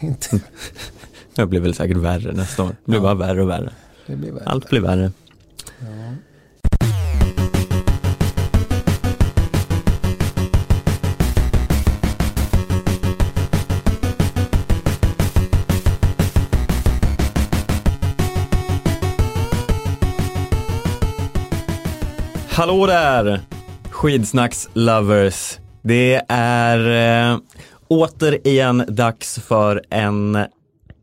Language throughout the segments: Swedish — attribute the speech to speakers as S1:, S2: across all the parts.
S1: inte.
S2: Det blir väl säkert värre nästa år. Det blir
S1: Ja.
S2: bara värre och värre.
S1: Det blir väl.
S2: Allt blir värre.
S1: Ja.
S2: Hallå där! Skidsnacks lovers. Det är eh, återigen dags för en,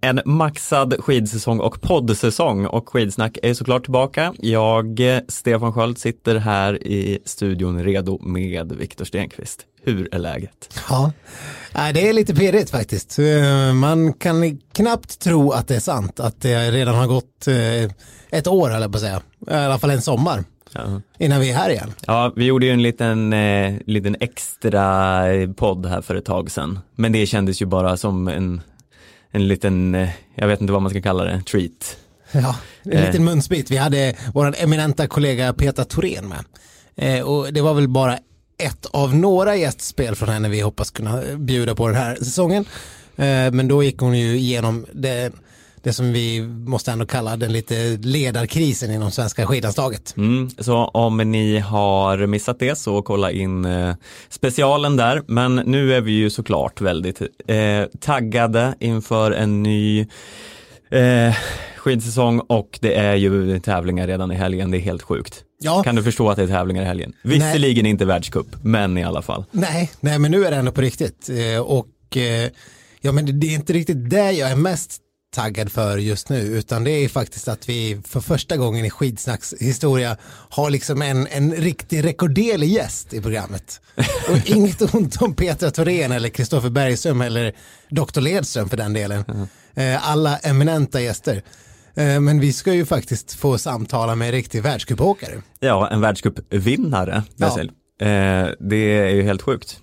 S2: en maxad skidsäsong och poddsäsong och skidsnack är såklart tillbaka. Jag, Stefan Sköld, sitter här i studion redo med Viktor Stenqvist. Hur är läget?
S1: Ja, det är lite pirrigt faktiskt. Eh, man kan knappt tro att det är sant, att det redan har gått eh, ett år, eller på att säga. I alla fall en sommar,
S2: Ja.
S1: innan vi är här igen.
S2: Ja, vi gjorde ju en liten, eh, liten extra podd här för ett tag sedan. Men det kändes ju bara som en, en liten, eh, jag vet inte vad man ska kalla det, treat.
S1: Ja, en
S2: Eh.
S1: liten munsbit. Vi hade vår eminenta kollega Petra Thorén med. Eh, och det var väl bara ett av några gästspel från henne vi hoppas kunna bjuda på den här säsongen. Eh, men då gick hon ju igenom det, det som vi måste ändå kalla den lite ledarkrisen inom svenska skidlandslaget.
S2: Mm, så om ni har missat det så kolla in eh, specialen där. Men nu är vi ju såklart väldigt eh, taggade inför en ny eh, skidsäsong och det är ju tävlingar redan i helgen. Det är helt sjukt.
S1: Ja,
S2: Kan du förstå att det är tävlingar i helgen? Visserligen inte världscup, men i alla fall.
S1: nej, nej, men nu är det ändå på riktigt. Eh, och eh, ja, men det- det är inte riktigt det jag är mest taggad för just nu, utan det är faktiskt att vi för första gången i skidsnacks historia har liksom en, en riktig rekorderlig gäst i programmet. Och inget ont om Petra Thorén eller Kristoffer Bergström eller Dr. Ledström för den delen. Eh, Alla eminenta gäster. Eh, Men vi ska ju faktiskt få samtala med en riktig världscupåkare.
S2: Ja, en världscupvinnare.
S1: Ja.
S2: Eh, det är ju helt sjukt.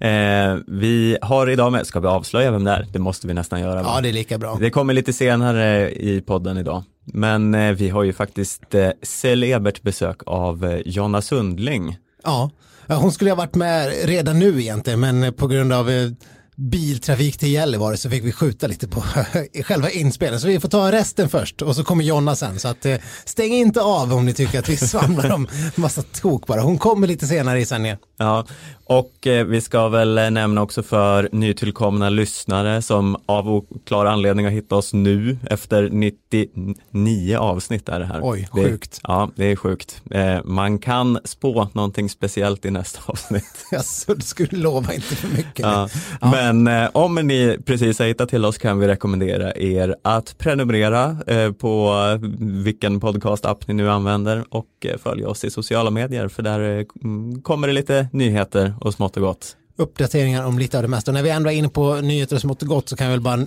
S2: Eh, vi har idag med, ska vi avslöja vem det är? Det måste vi nästan göra.
S1: Ja, det är lika bra.
S2: Det kommer lite senare i podden idag. Men eh, vi har ju faktiskt eh, celebert besök av eh, Jonna Sundling.
S1: Ja, Ja, hon skulle ha varit med redan nu egentligen, men på grund av eh, biltrafik till Gällivare så fick vi skjuta lite på själva inspelningen. Så vi får ta resten först och så kommer Jonna sen. Så att, eh, stäng inte av om ni tycker att vi svamlar om massa tok bara. Hon kommer lite senare i sändningen.
S2: Ja, och eh, vi ska väl eh, nämna också för nytillkomna lyssnare som av oklar anledning har hittat oss nu efter 99 avsnitt är det här.
S1: Oj,
S2: det,
S1: sjukt.
S2: Ja, det är sjukt. Eh, man kan spå någonting speciellt i nästa avsnitt.
S1: Alltså, du skulle lova inte för mycket.
S2: Ja.
S1: Ja.
S2: Men eh, om ni precis har hittat till oss kan vi rekommendera er att prenumerera eh, på vilken podcastapp ni nu använder och eh, följa oss i sociala medier för där eh, mm, kommer det lite nyheter och smått och gott.
S1: uppdateringar om lite av det mesta. Och när vi ändå är inne på nyheter och smått och gott så kan jag väl bara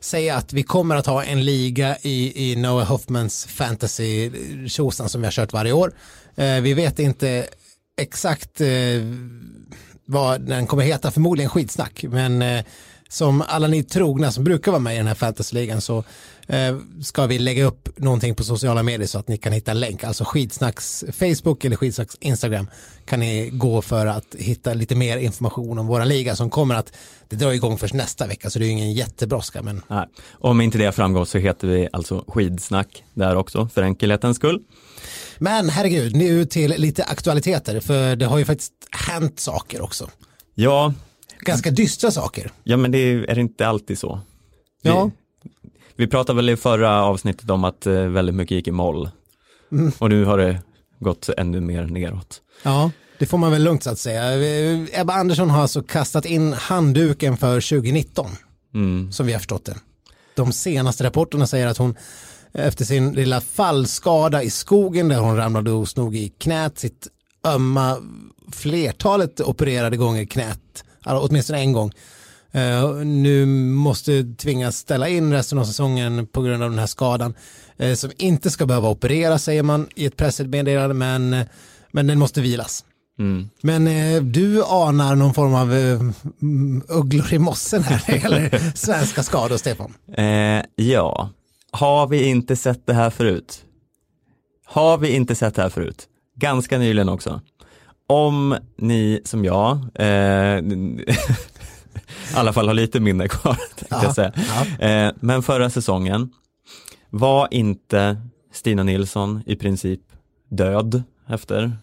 S1: säga att vi kommer att ha en liga i, i Noah Hoffmans fantasy tjosan som vi har kört varje år. Eh, vi vet inte exakt eh, vad den kommer heta, förmodligen skitsnack, men eh, som alla ni trogna som brukar vara med i den här fantasyligan så eh, ska vi lägga upp någonting på sociala medier så att ni kan hitta länk, alltså skitsnacks Facebook eller skitsnacks Instagram kan ni gå för att hitta lite mer information om våra liga som kommer att, det drar igång först nästa vecka så det är ju ingen jättebrådska men
S2: Nej. Om inte det framgår så heter vi alltså skidsnack där också för enkelhetens skull
S1: men herregud, nu till lite aktualiteter för det har ju faktiskt hänt saker också.
S2: Ja,
S1: Ganska dystra saker.
S2: ja men det är, är det inte alltid så. Vi,
S1: Ja.
S2: vi pratade väl i förra avsnittet om att eh, väldigt mycket gick i moll.
S1: Mm.
S2: Och nu har det gått ännu mer neråt.
S1: Ja, det får man väl lugnt så att säga. Ebba Andersson har alltså kastat in handduken för 2019,
S2: Mm.
S1: som vi har förstått det. De senaste rapporterna säger att hon efter sin lilla fallskada i skogen där hon ramlade och slog i knät, sitt ömma flertalet opererade gånger knät, alltså åtminstone en gång. Eh, nu måste tvingas ställa in resten av säsongen på grund av den här skadan. eh, som inte ska behöva operera säger man i ett pressmeddelande men, eh, men den måste vilas.
S2: Mm.
S1: Men du anar någon form av ugglor i mossen här gäller svenska skador, Stefan.
S2: Ja, har vi inte sett det här förut? Har vi inte sett det här förut? Ganska nyligen också. Om ni som jag, eh, i alla fall har lite minne kvar.
S1: Ja,
S2: säga.
S1: ja.
S2: Eh, men förra säsongen var inte Stina Nilsson i princip död efter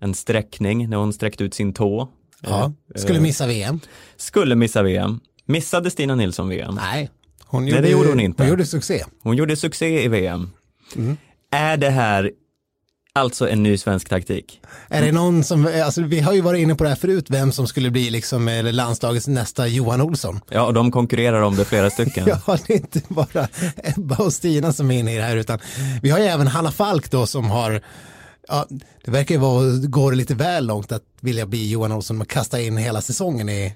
S2: en sträckning när hon sträckte ut sin tå.
S1: Ja,
S2: Eh,
S1: skulle missa VM.
S2: skulle missa VM. Missade Stina Nilsson VM?
S1: Nej, hon
S2: Nej, det gjorde hon inte.
S1: Hon gjorde succé.
S2: Hon gjorde succé i VM.
S1: Mm.
S2: Är det här alltså en ny svensk taktik?
S1: Är det någon som, alltså vi har ju varit inne på det här förut, vem som skulle bli liksom eh, landslagets nästa Johan Olsson.
S2: Ja, och de konkurrerar om det flera stycken.
S1: Ja, det är inte bara Ebba och Stina som är inne i det här, utan vi har ju även Hanna Falk då som har, ja, det verkar ju vara, går lite väl långt att vilja bli Johan Olsson och kasta in hela säsongen i,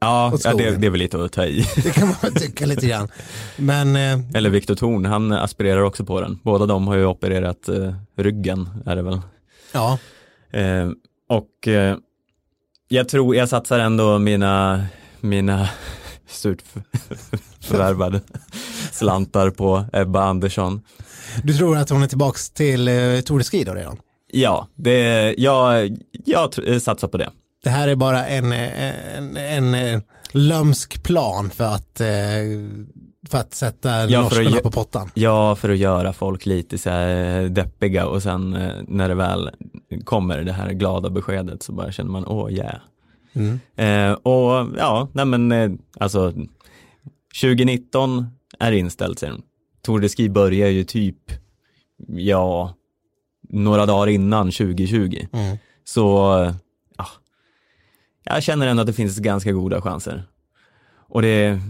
S2: Ja, ja det, det är väl lite att ta i.
S1: det kan man tycka lite grann. Men eh,
S2: Eller Viktor Thorn, han aspirerar också på den. Båda de har ju opererat eh, ryggen, är det väl.
S1: ja,
S2: Eh, och eh, jag tror, jag satsar ändå mina, mina surt förvärvade slantar på Ebba Andersson.
S1: du tror att hon är tillbaka till eh, Tour de Ski då redan?
S2: Ja, det, jag, jag eh, satsar på det.
S1: Det här är bara en, eh, en, en, eh, lömsk plan för att, eh, för att sätta
S2: Ja, att
S1: norskorna
S2: ge-
S1: på pottan.
S2: Ja, för att göra folk lite så här deppiga och sen eh, när det väl kommer det här glada beskedet så bara känner man, åh yeah.
S1: Mm.
S2: Eh, och ja, nej men eh, alltså 2019 är inställt sen. Tour de Ski börjar ju typ, ja, några dagar innan 2020.
S1: Mm.
S2: Så, eh, jag känner ändå att det finns ganska goda chanser. Och det,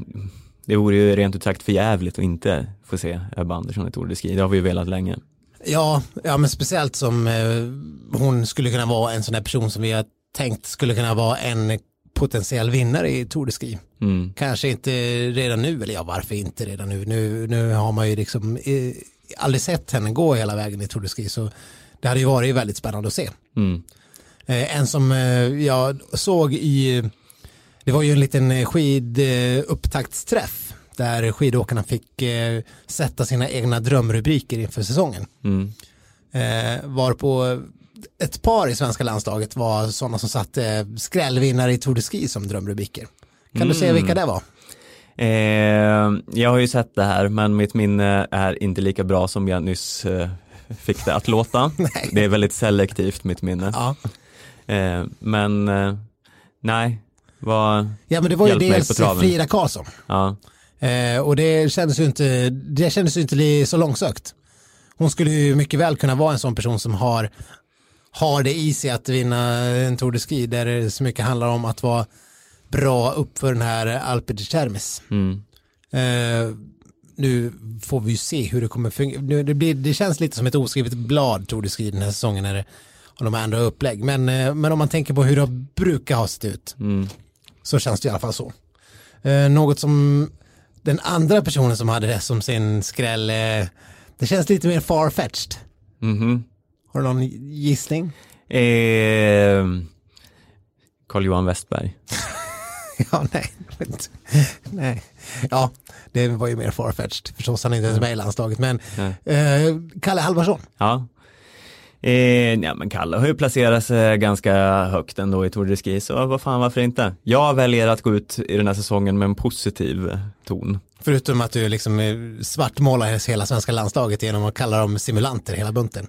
S2: det vore ju rent ut sagt för jävligt att inte få se Ebba Andersson i Tour de Ski. Det har vi ju velat länge.
S1: Ja, ja, men speciellt som eh, hon skulle kunna vara en sån här person som vi har tänkt skulle kunna vara en potentiell vinnare i Tour de Ski.
S2: Mm.
S1: Kanske inte redan nu, eller ja varför inte redan nu. Nu, nu har man ju liksom eh, aldrig sett henne gå hela vägen i Tour de Ski så det hade ju varit väldigt spännande att se.
S2: Mm.
S1: Eh, en som eh, jag såg i, det var ju en liten skidupptaktsträff där skidåkarna fick eh, sätta sina egna drömrubriker inför säsongen.
S2: Mm.
S1: Eh, var på ett par i svenska landslaget var sådana som satte skrällvinnare i Tour de Ski som drömrubriker. Kan du säga
S2: Mm.
S1: vilka det var?
S2: Eh, jag har ju sett det här men mitt minne är inte lika bra som jag nyss eh, fick det att låta. Det är väldigt selektivt mitt minne.
S1: Ja.
S2: Eh, men eh, nej, vad,
S1: ja, men det var ju dels. Frida Karlsson.
S2: ja,
S1: Eh, och det kändes ju inte, det kändes ju inte så långsökt. Hon skulle ju mycket väl kunna vara en sån person som har, har det i sig att vinna en Tour de Ski där det så mycket handlar om att vara bra upp för den här Alpe de Cermis.
S2: mm,
S1: Eh, nu får vi ju se hur det kommer fungera. Nu, det, blir, det känns lite som ett oskrivet blad Tour de Ski den här säsongen när det, om de har andra upplägg. Men, eh, men om man tänker på hur det brukar ha sett ut
S2: mm,
S1: så känns det i alla fall så. Eh, något som den andra personen som hade det som sin skräll, eh, det känns lite mer farfetched.
S2: mhm.
S1: Har du någon gissning?
S2: Eh, Carl-Johan Westberg.
S1: ja, nej. nej. Ja, det var ju mer farfetched. Förstås, han är inte ens med i landslaget. Men eh, Kalle Halvarsson.
S2: Ja. Eh, ja men Kalle har ju placerat sig ganska högt ändå i Tour de Ski, så vad fan varför inte? Jag väljer att gå ut i den här säsongen med en positiv ton.
S1: Förutom att du liksom eh, svartmålar hela svenska landslaget genom att kalla dem simulanter hela bunten.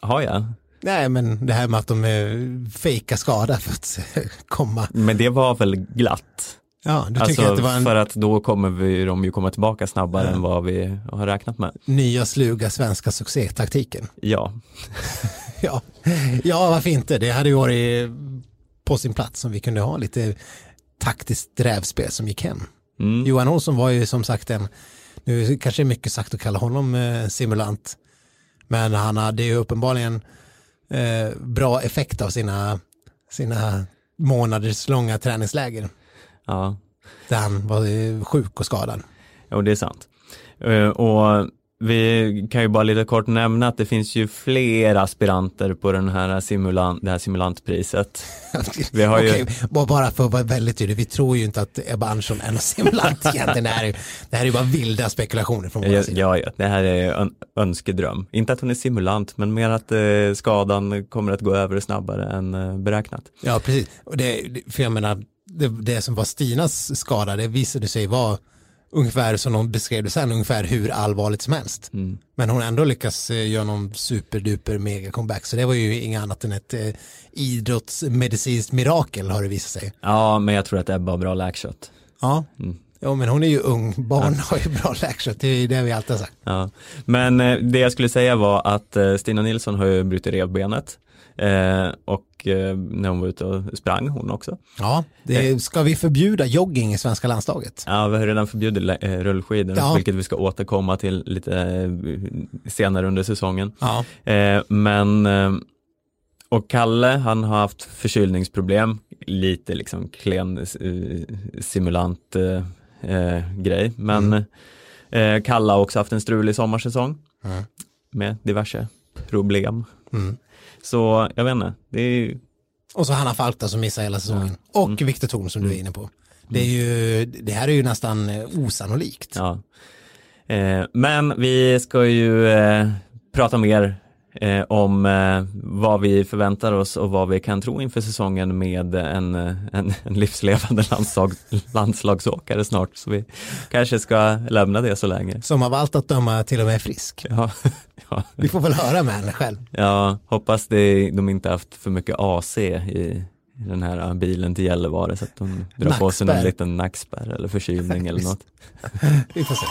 S2: Har jag?
S1: Nej, men det här med att de eh, fejkar skada för att komma.
S2: Men det var väl glatt?
S1: Ja, du tycker
S2: Alltså
S1: att det var en
S2: för att då kommer vi, de ju komma tillbaka snabbare
S1: Ja.
S2: än vad vi har räknat med.
S1: nya sluga svenska succétaktiken.
S2: Ja,
S1: Ja. ja, varför inte? Det hade ju varit på sin plats om vi kunde ha lite taktiskt rävspel som gick hem.
S2: mm.
S1: Johan Olsson var ju som sagt en, nu kanske det är mycket sagt att kalla honom eh, simulant, men han hade ju uppenbarligen eh, bra effekt av sina, sina månaders långa träningsläger
S2: ja.
S1: där han var sjuk och skadad.
S2: Jo, det är sant. Eh, Och vi kan ju bara lite kort nämna att det finns ju fler aspiranter på den här simulant, det här simulantpriset. Vi har ju-
S1: Okej, bara- för att vara väldigt tydlig, vi tror ju inte att Ebba Andersson är någon simulant egentligen. Det här är, det här är bara vilda spekulationer från vår
S2: Ja,
S1: sida.
S2: ja, ja, det här är en önskedröm. Inte att hon är simulant, men mer att eh, skadan kommer att gå över snabbare än eh, beräknat.
S1: Ja, precis. Och det- för jag menar, det, det som var Stinas skada, det visade sig vara ungefär som de beskrev det sen, ungefär hur allvarligt som helst.
S2: Mm.
S1: Men hon ändå lyckas eh, göra någon superduper mega comeback, så det var ju inget annat än ett eh, idrottsmedicinskt mirakel har det visat sig.
S2: Ja, men jag tror att Ebba har bra läkkött.
S1: Ja.
S2: Mm.
S1: ja, men hon är ju ung, barn har ju bra läkkött, det är ju det vi alltid har sagt.
S2: Ja. Men eh, det jag skulle säga var att eh, Stina Nilsson har ju brutit revbenet eh, och eh, när hon var ute och sprang hon också.
S1: Ja, det, ska vi förbjuda jogging i svenska landslaget?
S2: Ja, vi har redan förbjudit eh, rullskidor,
S1: Ja.
S2: vilket vi ska återkomma till lite eh, senare under säsongen.
S1: Ja,
S2: Eh, men, eh, och Kalle, han har haft förkylningsproblem, lite liksom klen eh, simulant eh, eh, grej. Men eh, Kalle har också haft en strulig sommarsäsong
S1: Mm.
S2: med diverse problem.
S1: mm.
S2: Så jag vet inte, det är
S1: Och så Hanna Falk som missar hela säsongen. Och
S2: Mm.
S1: Viktor Thorn som du är inne på. Det, är ju, det här är ju nästan eh, osannolikt.
S2: ja. Eh, men vi ska ju eh, prata mer eh, om eh, vad vi förväntar oss och vad vi kan tro inför säsongen med en, eh, en, en livslevande landslag, landslagsåkare snart. Så vi kanske ska lämna det så länge.
S1: Som av allt att döma till och med är frisk.
S2: Ja, ja,
S1: Vi får väl höra med henne själv.
S2: ja hoppas det, de inte haft för mycket AC i den här eh, bilen till Gällivare så att de drar på sig någon liten nackspärr eller förkylning eller något.
S1: Vi får se.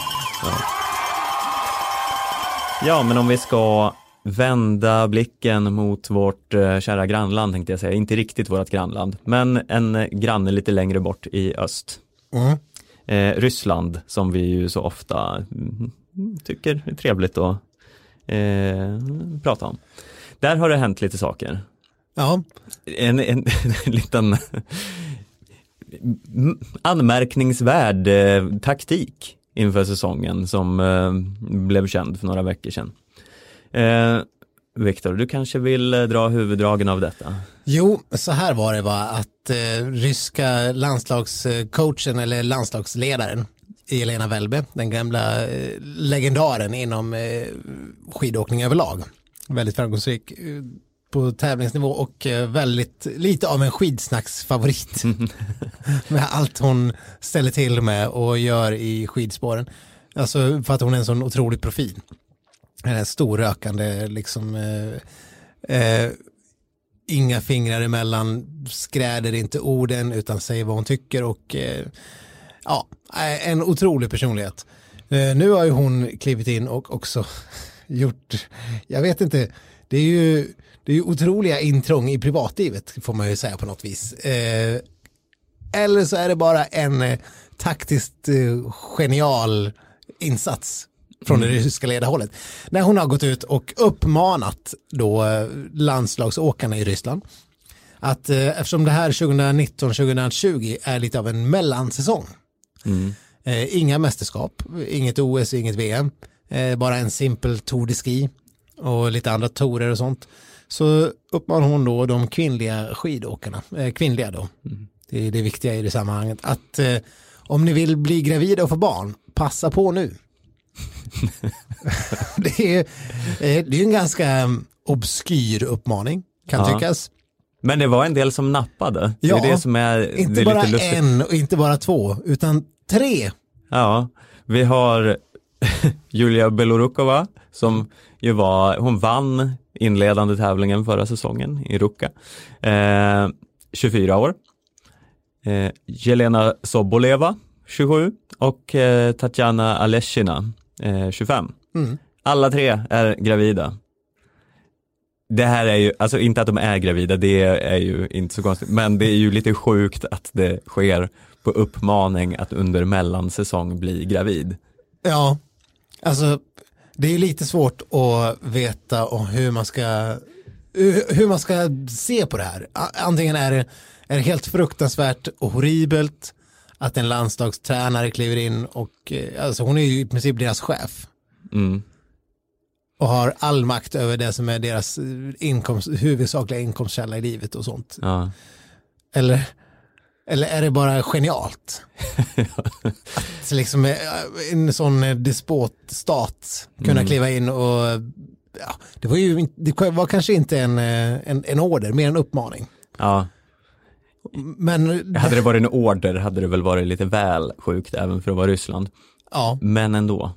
S2: Ja, men om vi ska vända blicken mot vårt eh, kära grannland tänkte jag säga, inte riktigt vårt grannland, men en eh, granne lite längre bort i öst.
S1: Mm.
S2: Eh, Ryssland som vi ju så ofta mm, tycker är trevligt att eh, prata om. Där har det hänt lite saker.
S1: Ja,
S2: En, en, en liten mm, anmärkningsvärd taktik inför säsongen som blev känd för några veckor sedan. Eh, Viktor, du kanske vill eh, dra huvuddragen av detta?
S1: jo, så här var det va, att eh, ryska landslagscoachen eller landslagsledaren Elena Välbe, den gamla eh, legendaren inom eh, skidåkning överlag, väldigt framgångsrik eh, på tävlingsnivå och eh, väldigt lite av en skidsnacksfavorit med allt hon ställer till med och gör i skidspåren. Alltså för att hon är en sån otrolig profil. En storrökande liksom eh, eh, inga fingrar emellan, skräder inte orden utan säger vad hon tycker och eh, ja, eh, en otrolig personlighet. Eh, nu har ju hon klivit in och också gjort, jag vet inte, det är ju, det är ju otroliga intrång i privatlivet får man ju säga på något vis. Eh, eller så är det bara en eh, taktiskt eh, genial insats från det ryska ledarhållet. När hon har gått ut och uppmanat då eh, landslagsåkarna i Ryssland att eh, eftersom det här 2019-2020 är lite av en mellansäsong,
S2: Mm.
S1: eh, inga mästerskap, inget OS, inget VM, eh, bara en simpel Tour de Ski och lite andra tourer och sånt, så uppmanar hon då de kvinnliga skidåkarna, eh, kvinnliga då, det är det viktiga i det sammanhanget, att eh, om ni vill bli gravida och få barn, passa på nu. det, är, eh, det är en ganska mm, obskyr uppmaning, kan
S2: Ja.
S1: tyckas.
S2: Men det var en del som nappade.
S1: Ja,
S2: det är det som är,
S1: Inte
S2: är
S1: bara
S2: lustigt.
S1: en och inte bara två, utan tre.
S2: Ja, vi har Julia Belorukova som ju var, hon vann inledande tävlingen förra säsongen i Ruka. Eh, 24 år. Eh, Jelena Soboleva, 27 och eh, Tatjana Aleshina, eh, 25.
S1: Mm.
S2: Alla tre är gravida. Det här är ju, alltså inte att de är gravida, det är ju inte så konstigt, men det är ju lite sjukt att det sker på uppmaning att under mellansäsong bli gravid.
S1: Ja, alltså det är lite svårt att veta om hur man ska hur man ska se på det här. Antingen är det, är det helt fruktansvärt och horribelt att en landslagstränare kliver in och eh, alltså hon är ju i princip deras chef
S2: Mm.
S1: och har all makt över det som är deras eh, inkomst, huvudsakliga inkomstkälla i livet och sånt.
S2: Ja.
S1: Eller, eller är det bara genialt? att liksom eh, en sån despotstat kunna
S2: Mm.
S1: kliva in och ja, det var ju det var kanske inte en, en, en order, mer en uppmaning.
S2: ja.
S1: Men
S2: Hade det varit en order hade det väl varit lite väl sjukt även för att vara Ryssland.
S1: ja,
S2: Men ändå.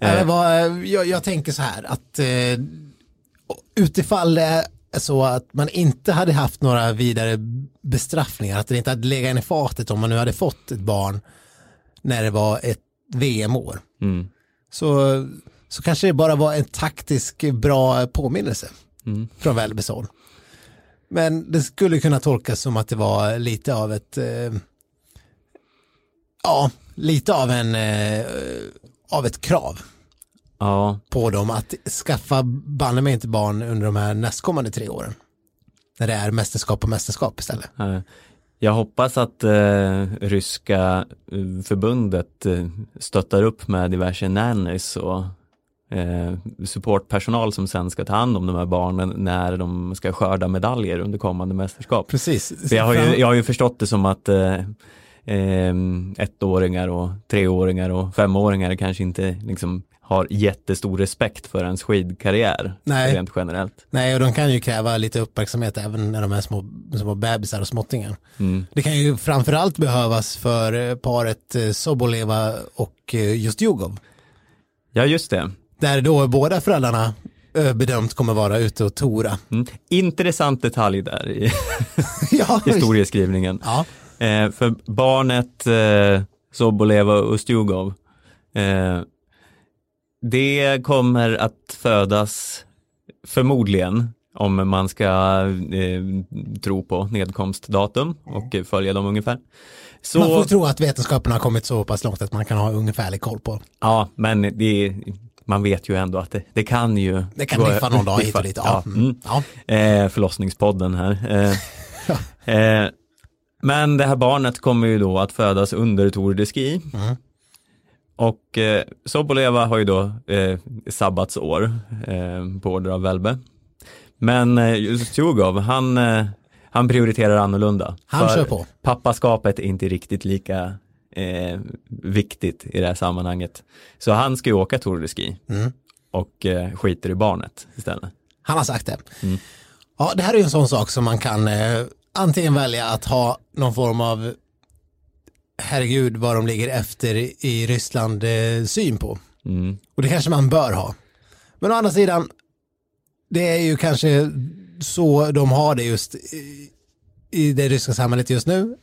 S2: Eh,
S1: men vad, jag, jag tänker så här att eh, utifall det är så att man inte hade haft några vidare bestraffningar, att det inte hade legat en i fatet om man nu hade fått ett barn när det var ett VM-år,
S2: mm,
S1: så, så kanske det bara var en taktisk bra påminnelse
S2: mm.
S1: från Välbys håll. Men det skulle kunna tolkas som att det var lite av ett, eh, ja, lite av en, eh, av ett krav
S2: Ja,
S1: på dem att skaffa banne mig inte barn under de här nästkommande tre åren. När det är mästerskap och mästerskap istället.
S2: jag hoppas att eh, ryska eh, förbundet eh, stöttar upp med diverse nannies och eh, supportpersonal som sen ska ta hand om de här barnen när de ska skörda medaljer under kommande mästerskap.
S1: Precis.
S2: Jag, har ju, jag har ju förstått det som att eh, eh, ettåringar och treåringar och femåringar kanske inte liksom har jättestor respekt för ens skidkarriär
S1: Nej.
S2: rent generellt.
S1: Nej, och de kan ju kräva lite uppmärksamhet även när de är små, små bebisar och småttingar.
S2: Mm.
S1: Det kan ju framförallt behövas för eh, paret Soboleva och just Jugov.
S2: Ja, just det.
S1: Där då båda föräldrarna bedömt kommer vara ute och tora.
S2: Mm. Intressant detalj där i
S1: ja,
S2: historieskrivningen.
S1: ja,
S2: Eh, för barnet eh, Soboleva och Ustjugov, eh, det kommer att födas förmodligen om man ska eh, tro på nedkomstdatum och eh, följa dem ungefär. Så,
S1: man får tro att vetenskapen har kommit så pass långt att man kan ha ungefärlig koll på.
S2: Ja, men det, man vet ju ändå att det, det kan ju
S1: Det kan
S2: gå-
S1: diffa någon dag hit och dit. Ja.
S2: Ja,
S1: Mm. Ja.
S2: Eh, förlossningspodden här. Eh, eh, men det här barnet kommer ju då att födas under Tour de Ski.
S1: Mm.
S2: Och eh, Soboleva har ju då eh, sabbatsår eh, på order av Välbe. Men eh, Tjugov, han, eh, han prioriterar annorlunda.
S1: Han kör på.
S2: Pappaskapet är inte riktigt lika eh, viktigt i det här sammanhanget. Så han ska ju åka Tour de Ski
S1: Mm.
S2: och eh, skiter i barnet istället.
S1: Han har sagt det.
S2: Mm.
S1: Ja, det här är ju en sån sak som man kan eh, antingen välja att ha någon form av herregud vad de ligger efter i- Ryssland eh, syn på.
S2: Mm.
S1: Och det kanske man bör ha. Men å andra sidan, det är ju kanske så de har det just i, i det ryska samhället just nu.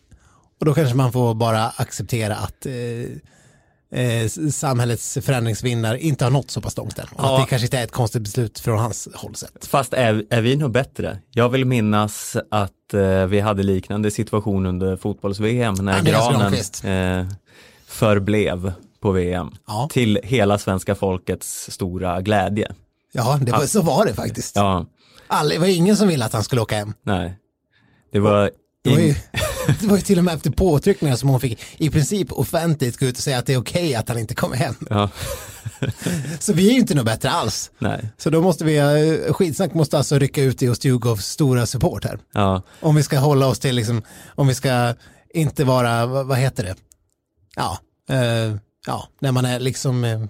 S1: Och då kanske man får bara acceptera att eh, eh, samhällets förändringsvindar inte har nått så pass långt än. Och
S2: Ja.
S1: att det kanske inte är ett konstigt beslut från hans håll sett.
S2: Fast är, är vi nog bättre? Jag vill minnas att eh, vi hade liknande situation under fotbolls-VM när
S1: Andreas
S2: granen eh, förblev på VM.
S1: Ja.
S2: Till hela svenska folkets stora glädje.
S1: Ja, det var, så var det faktiskt.
S2: Ja,
S1: Alla, det var ingen som ville att han skulle åka hem.
S2: nej. Det var,
S1: Det var, ju, det var ju till och med efter påtryckningar som hon fick i princip offentligt gå ut och säga att det är okej att han inte kommer hem.
S2: ja,
S1: Så vi är ju inte något bättre alls.
S2: nej,
S1: Så då måste vi, eh, skitsnack måste alltså rycka ut i Ostjugovs stora support här.
S2: ja,
S1: Om vi ska hålla oss till, liksom, om vi ska inte vara, vad, vad heter det? Ja, eh, ja, när man är liksom, eh,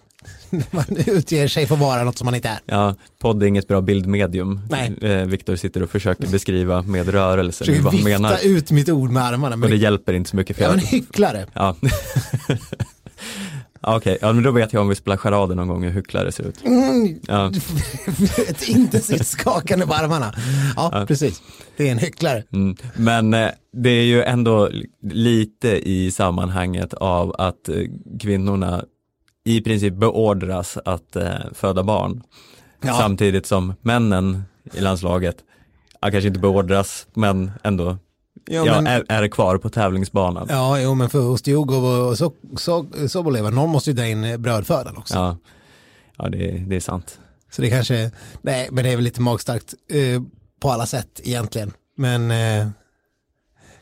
S1: när man utger sig för att vara något som man inte är.
S2: ja, podd är inget bra bildmedium.
S1: Nej.
S2: Eh, Viktor sitter och försöker beskriva med rörelser
S1: Försöker
S2: vad han menar.
S1: ut mitt ord med armarna.
S2: Och det
S1: Men,
S2: hjälper inte så mycket för
S1: jag är en hycklare.
S2: Ja. Ja, Okej, ja, men då vet jag om vi spelar charader någon gång hur hycklare ser ut.
S1: Mm,
S2: Ja,
S1: ett intensivt skakande på armarna. Ja,
S2: Ja.
S1: precis. Det är en hycklare.
S2: mm. Men eh, det är ju ändå li- lite i sammanhanget av att eh, kvinnorna i princip beordras att eh, föda barn.
S1: Ja.
S2: Samtidigt som männen i landslaget, ja, kanske inte beordras, men ändå
S1: Ja,
S2: ja,
S1: men,
S2: är, är kvar på tävlingsbanan.
S1: ja jo, men för Ostjugov och so, so, Soboleva, någon måste ju dra in eh, brödfödan också.
S2: Ja, ja det, det är sant.
S1: Så det kanske, nej, men det är väl lite magstarkt eh, på alla sätt egentligen. Men eh,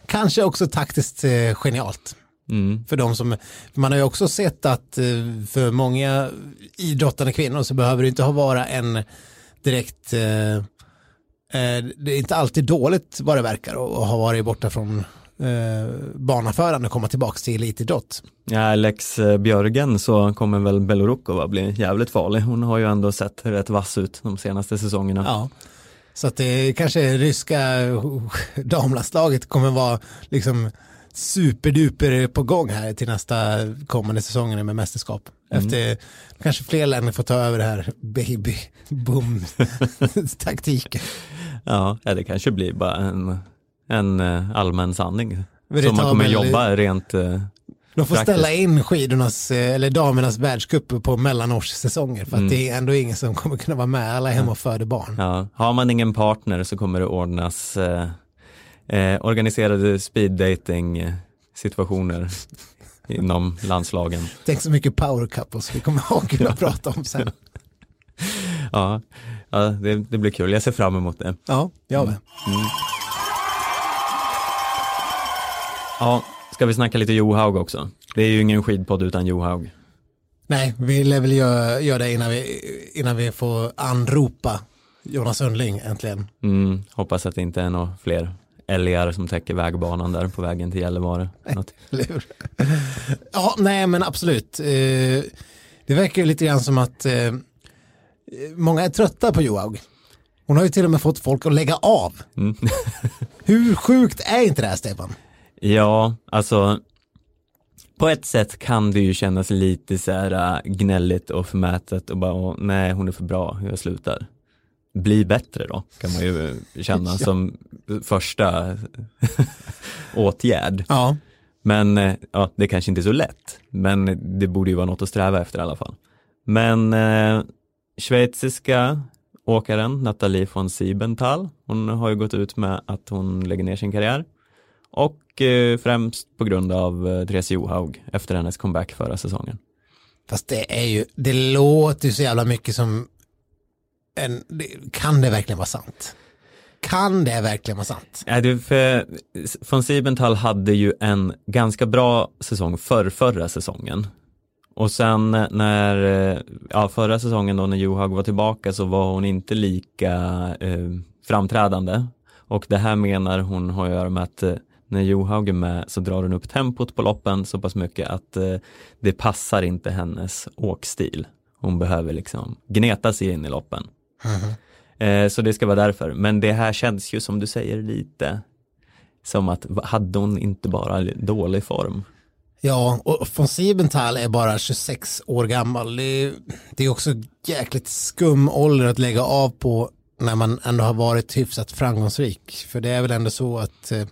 S1: kanske också taktiskt eh, genialt.
S2: Mm.
S1: För de som, man har ju också sett att eh, för många idrottande kvinnor så behöver det inte ha vara en direkt, eh, eh, det är inte alltid dåligt vad det verkar och ha varit borta från eh, banaförande och komma tillbaka till elitidrott.
S2: Ja, Alex eh, Björgen så kommer väl Belorukova bli jävligt farlig. Hon har ju ändå sett rätt vass ut de senaste säsongerna.
S1: Ja. Så att det kanske ryska damlandslaget kommer vara liksom superduper på gång här till nästa kommande säsongen med mästerskap.
S2: Mm.
S1: Efter kanske fler länder får ta över det här baby boom taktiken.
S2: Ja, det kanske blir bara en, en eh, allmän sanning. Som man kommer jobba rent eh,
S1: De får
S2: Praktiskt.
S1: ställa in skidornas, eh, eller damernas världscup på mellanårssäsonger för att
S2: Mm.
S1: det är ändå ingen som kommer kunna vara med, alla är hemma och föder barn.
S2: Ja, har man ingen partner så kommer det ordnas eh, eh, organiserade speed dating eh, situationer inom landslagen.
S1: Tänk så mycket power couples vi kommer ha kul att prata om sen.
S2: Ja, ja det, det blir kul. Jag ser fram emot det.
S1: Ja, jag med.
S2: Ja, ska vi snacka lite Johaug också? Det är ju ingen skidpodd utan Johaug.
S1: Nej, vi lär väl göra, göra det innan vi, innan vi får anropa Jonas Sundling äntligen.
S2: Mm, hoppas att det inte är några fler älgar som täcker vägbanan där på vägen till Gällivare.
S1: Ja, nej men absolut. Eh, Det verkar ju lite grann som att eh, många är trötta på Johaug. Hon har ju till och med fått folk att lägga av.
S2: Mm.
S1: Hur sjukt är inte det här Stefan?
S2: Ja, alltså på ett sätt kan det ju kännas lite så här äh, gnälligt och förmätet och bara åh, nej hon är för bra, jag slutar. Bli bättre då, kan man ju känna
S1: Ja.
S2: som första åtgärd.
S1: Ja,
S2: Men ja, det kanske inte är så lätt, men det borde ju vara något att sträva efter i alla fall. Men eh, schweiziska åkaren Nathalie von Siebenthal, hon har ju gått ut med att hon lägger ner sin karriär. Och eh, främst på grund av eh, Therese Johaug efter hennes comeback förra säsongen.
S1: fast det är ju, det låter ju så jävla mycket som en, kan det verkligen vara sant? Kan det verkligen vara sant?
S2: Ja, det för, von Siebenthal hade ju en ganska bra säsong för förra säsongen. Och sen när, ja förra säsongen då när Johaug var tillbaka så var hon inte lika eh, framträdande. Och det här menar hon har att göra med att eh, när Johaug är med så drar hon upp tempot på loppen så pass mycket att eh, det passar inte hennes åkstil. Hon behöver liksom gneta sig in i loppen. Eh, så det ska vara därför. Men det här känns ju som du säger lite som att hade hon inte bara li- dålig form?
S1: Ja, och von Siebenthal är bara 26 år gammal. Det är, det är också jäkligt skum ålder att lägga av på när man ändå har varit hyfsat framgångsrik. För det är väl ändå så att eh,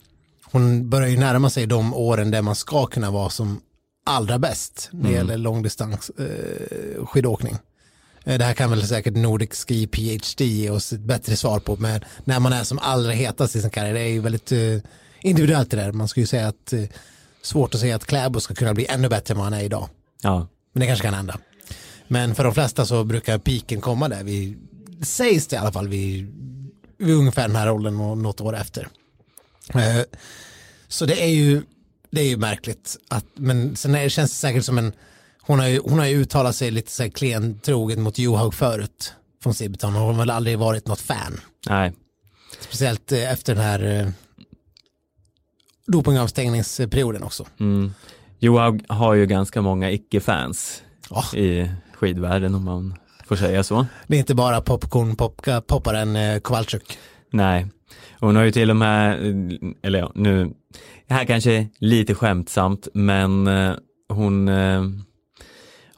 S1: hon börjar ju närma sig de åren där man ska kunna vara som allra bäst när det gäller långdistans eh, skidåkning. Eh, Det här kan väl säkert Nordic Ski PhD ge oss ett bättre svar på. Men när man är som allra hetast i sin karriär, det är ju väldigt eh, individuellt det där. Man skulle ju säga att eh, svårt att säga att Kläbo ska kunna bli ännu bättre än vad han är idag.
S2: Ja,
S1: Men det kanske kan hända. Men för de flesta så brukar piken komma där. Vi sägs det i alla fall vid, vid ungefär den här åldern och något år efter. Så det är ju, det är ju märkligt. Att, men sen är, känns det säkert som en, hon har ju, hon har ju uttalat sig lite så här klentroget mot Johaug förut. Från Sibbeton. Hon har väl aldrig varit något fan.
S2: nej,
S1: Speciellt eh, efter den här eh, dopingavstängningsperioden också.
S2: mm. Johaug har ju ganska många icke-fans
S1: Ja.
S2: i skidvärlden om man får säga så.
S1: Det är inte bara popcorn popka, popparen eh, Kowalczyk.
S2: Nej, hon har ju till och med, eller ja, nu, det här kanske är lite skämtsamt, men hon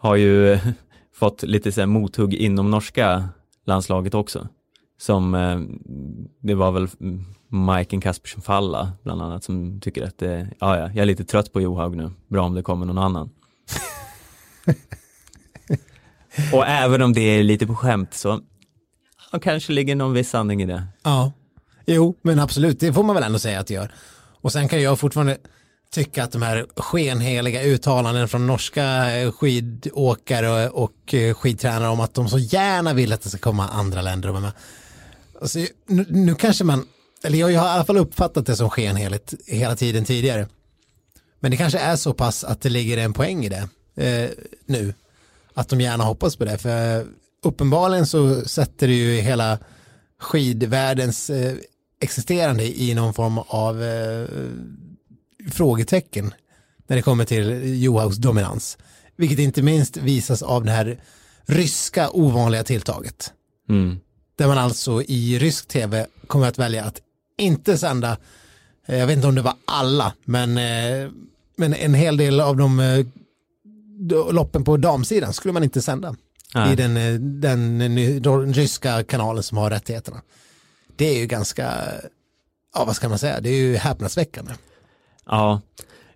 S2: har ju fått lite så här mothugg inom norska landslaget också. Som, eh, det var väl Majken Kaspersen Falla bland annat som tycker att det, ja, ja, jag är lite trött på Johaug nu, bra om det kommer någon annan. Och även om det är lite på skämt så ja, kanske ligger någon viss sanning i det.
S1: Ja, jo, men absolut, det får man väl ändå säga att det gör. Och sen kan jag fortfarande tycka att de här skenheliga uttalanden från norska eh, skidåkare och eh, skidtränare om att de så gärna vill att det ska komma andra länder och med. Alltså, nu, nu kanske man, eller jag, jag har i alla fall uppfattat det som skenheligt hela tiden tidigare. Men det kanske är så pass att det ligger en poäng i det eh, nu. Att de gärna hoppas på det. För uppenbarligen så sätter det ju hela skidvärldens eh, existerande i någon form av eh, frågetecken när det kommer till Johaugs dominans. Vilket inte minst visas av det här ryska ovanliga tilltaget.
S2: Mm.
S1: där man alltså i rysk tv kommer att välja att inte sända, eh, jag vet inte om det var alla, men, eh, men en hel del av de eh, loppen på damsidan skulle man inte sända
S2: Nej.
S1: i den, den, den ryska kanalen som har rättigheterna. Det är ju ganska, ja vad ska man säga, det är ju häpnadsväckande.
S2: Ja,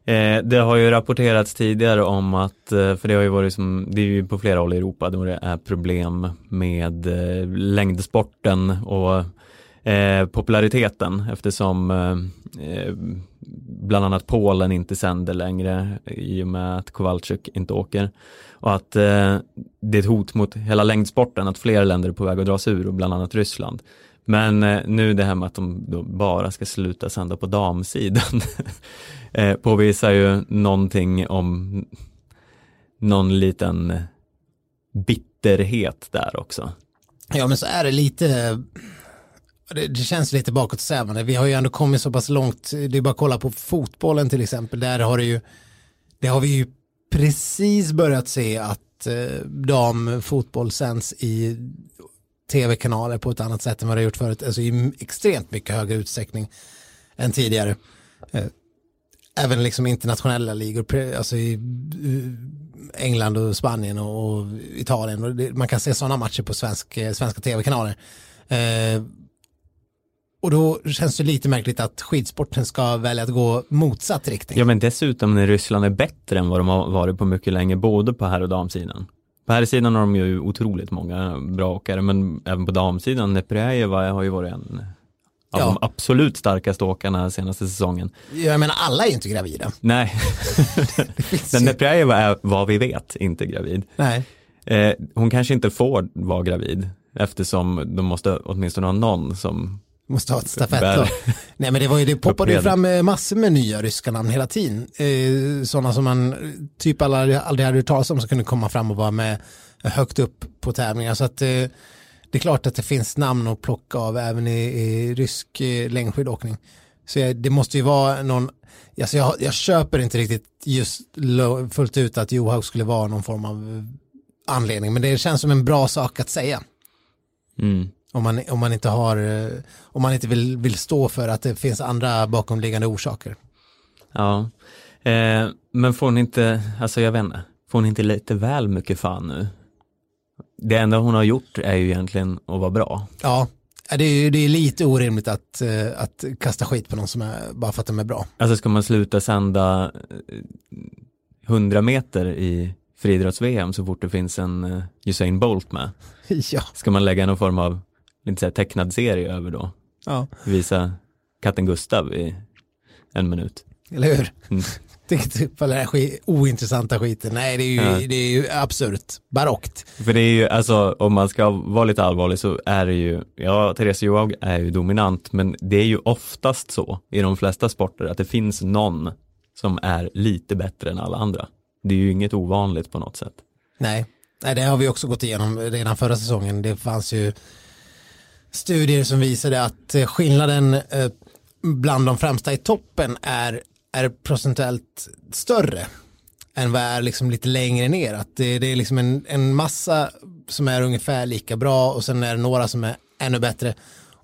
S2: eh, det har ju rapporterats tidigare om att, eh, för det har ju varit som, det är ju på flera håll i Europa då det är problem med eh, längdsporten och eh, populariteten eftersom eh, eh, bland annat Polen inte sänder längre i och med att Kowalczyk inte åker och att eh, det är ett hot mot hela längdsporten att fler länder är på väg att dras ur och bland annat Ryssland. Men eh, nu det här med att de då bara ska sluta sända på damsidan eh, påvisar ju någonting om någon liten bitterhet där också.
S1: Ja men så är det lite, det, det känns lite bakåtsträvande. Vi har ju ändå kommit så pass långt, det är bara att kolla på fotbollen till exempel, där har det ju, det har vi ju precis börjat se att eh, damfotboll sänds i tv-kanaler på ett annat sätt än vad det har gjort förut, alltså i extremt mycket högre utsträckning än tidigare. Eh, även liksom internationella ligor, alltså i eh, England och Spanien och, Italien. Man kan se sådana matcher på svensk, eh, svenska tv-kanaler. Och då känns det lite märkligt att skidsporten ska välja att gå motsatt riktning.
S2: Ja men dessutom när Ryssland är bättre än vad de har varit på mycket länge både på herr och damsidan. På herrsidan har de ju otroligt många bra åkare men även på damsidan, Neprjajeva har ju varit en av
S1: Ja.
S2: de absolut starkaste åkarna senaste säsongen.
S1: Jag menar alla är ju inte gravida.
S2: Nej, men Neprjajeva är vad vi vet inte gravid.
S1: Nej.
S2: Eh, hon kanske inte får vara gravid eftersom de måste åtminstone ha någon som
S1: Måste ha ett stafettlag. Nej men det var ju, det poppade ju fram eh, massor med nya ryska namn hela tiden. Eh, sådana som man typ aldrig, aldrig hade hört talas om som kunde komma fram och vara med högt upp på tävlingar. Så att eh, det är klart att det finns namn att plocka av även i, i rysk eh, längdskidåkning. Så jag, det måste ju vara någon, alltså jag, jag köper inte riktigt just lo- fullt ut att Johaug skulle vara någon form av eh, anledning. Men det känns som en bra sak att säga.
S2: mm,
S1: Om man, om man inte har, eh, om man inte vill, vill stå för att det finns andra bakomliggande orsaker.
S2: Ja, eh, men får hon inte, alltså jag vet inte, får hon inte lite väl mycket fan nu? Det enda hon har gjort är ju egentligen att vara bra.
S1: Ja, det är, det är lite orimligt att, eh, att kasta skit på någon som är, bara för att de är bra.
S2: Alltså ska man sluta sända eh, 100 meter i friidrotts-VM så fort det finns en eh, Usain Bolt med?
S1: ja.
S2: Ska man lägga någon form av, inte säga tecknad serie över då?
S1: ja,
S2: Visa katten Gustav i en minut?
S1: eller hur?
S2: Mm.
S1: Typ på den här skit, ointressanta skiten. Nej, det är ju,
S2: Ja.
S1: det är ju absurt, barockt.
S2: För det är ju, alltså om man ska vara lite allvarlig så är det ju, ja, Therese Johaug är ju dominant, men det är ju oftast så i de flesta sporter att det finns någon som är lite bättre än alla andra. Det är ju inget ovanligt på något sätt.
S1: Nej. Nej, det har vi också gått igenom redan förra säsongen. Det fanns ju studier som visade att eh, skillnaden eh, bland de främsta i toppen är, är procentuellt större än vad är liksom lite längre ner. Att det, det är liksom en, en massa som är ungefär lika bra och sen är det några som är ännu bättre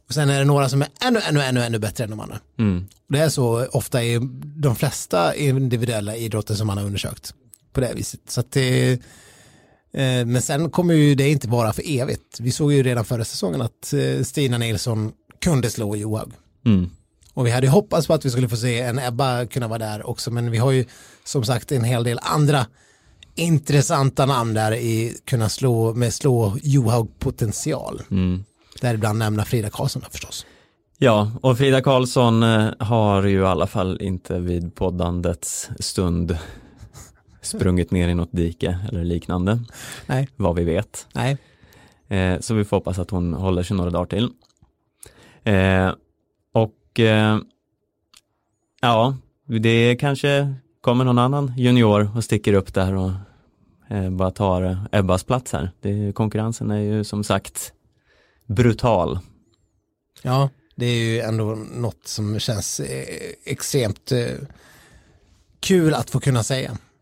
S1: och sen är det några som är ännu, ännu, ännu, ännu bättre än de andra.
S2: Mm.
S1: Det är så ofta i de flesta individuella idrotter som man har undersökt på det viset. Så att det, men sen kommer ju det inte vara för evigt. Vi såg ju redan förra säsongen att eh, Stina Nilsson kunde slå Johaug.
S2: Mm.
S1: Och vi hade hoppats på att vi skulle få se en Ebba kunna vara där också, men vi har ju som sagt en hel del andra intressanta namn där i kunna slå med slå Johaug potential.
S2: Mm.
S1: Däribland nämna Frida Karlsson förstås.
S2: Ja, och Frida Karlsson eh, har ju i alla fall inte vid poddandets stund sprungit ner i något dike eller liknande,
S1: Nej,
S2: vad vi vet.
S1: nej.
S2: Eh, så vi får hoppas att hon håller sig några dagar till. Eh, och eh, ja, det kanske kommer någon annan junior och sticker upp där och eh, bara tar Ebbas plats här. Det, konkurrensen är ju som sagt brutal.
S1: Ja, det är ju ändå något som känns eh, extremt eh, kul att få kunna säga.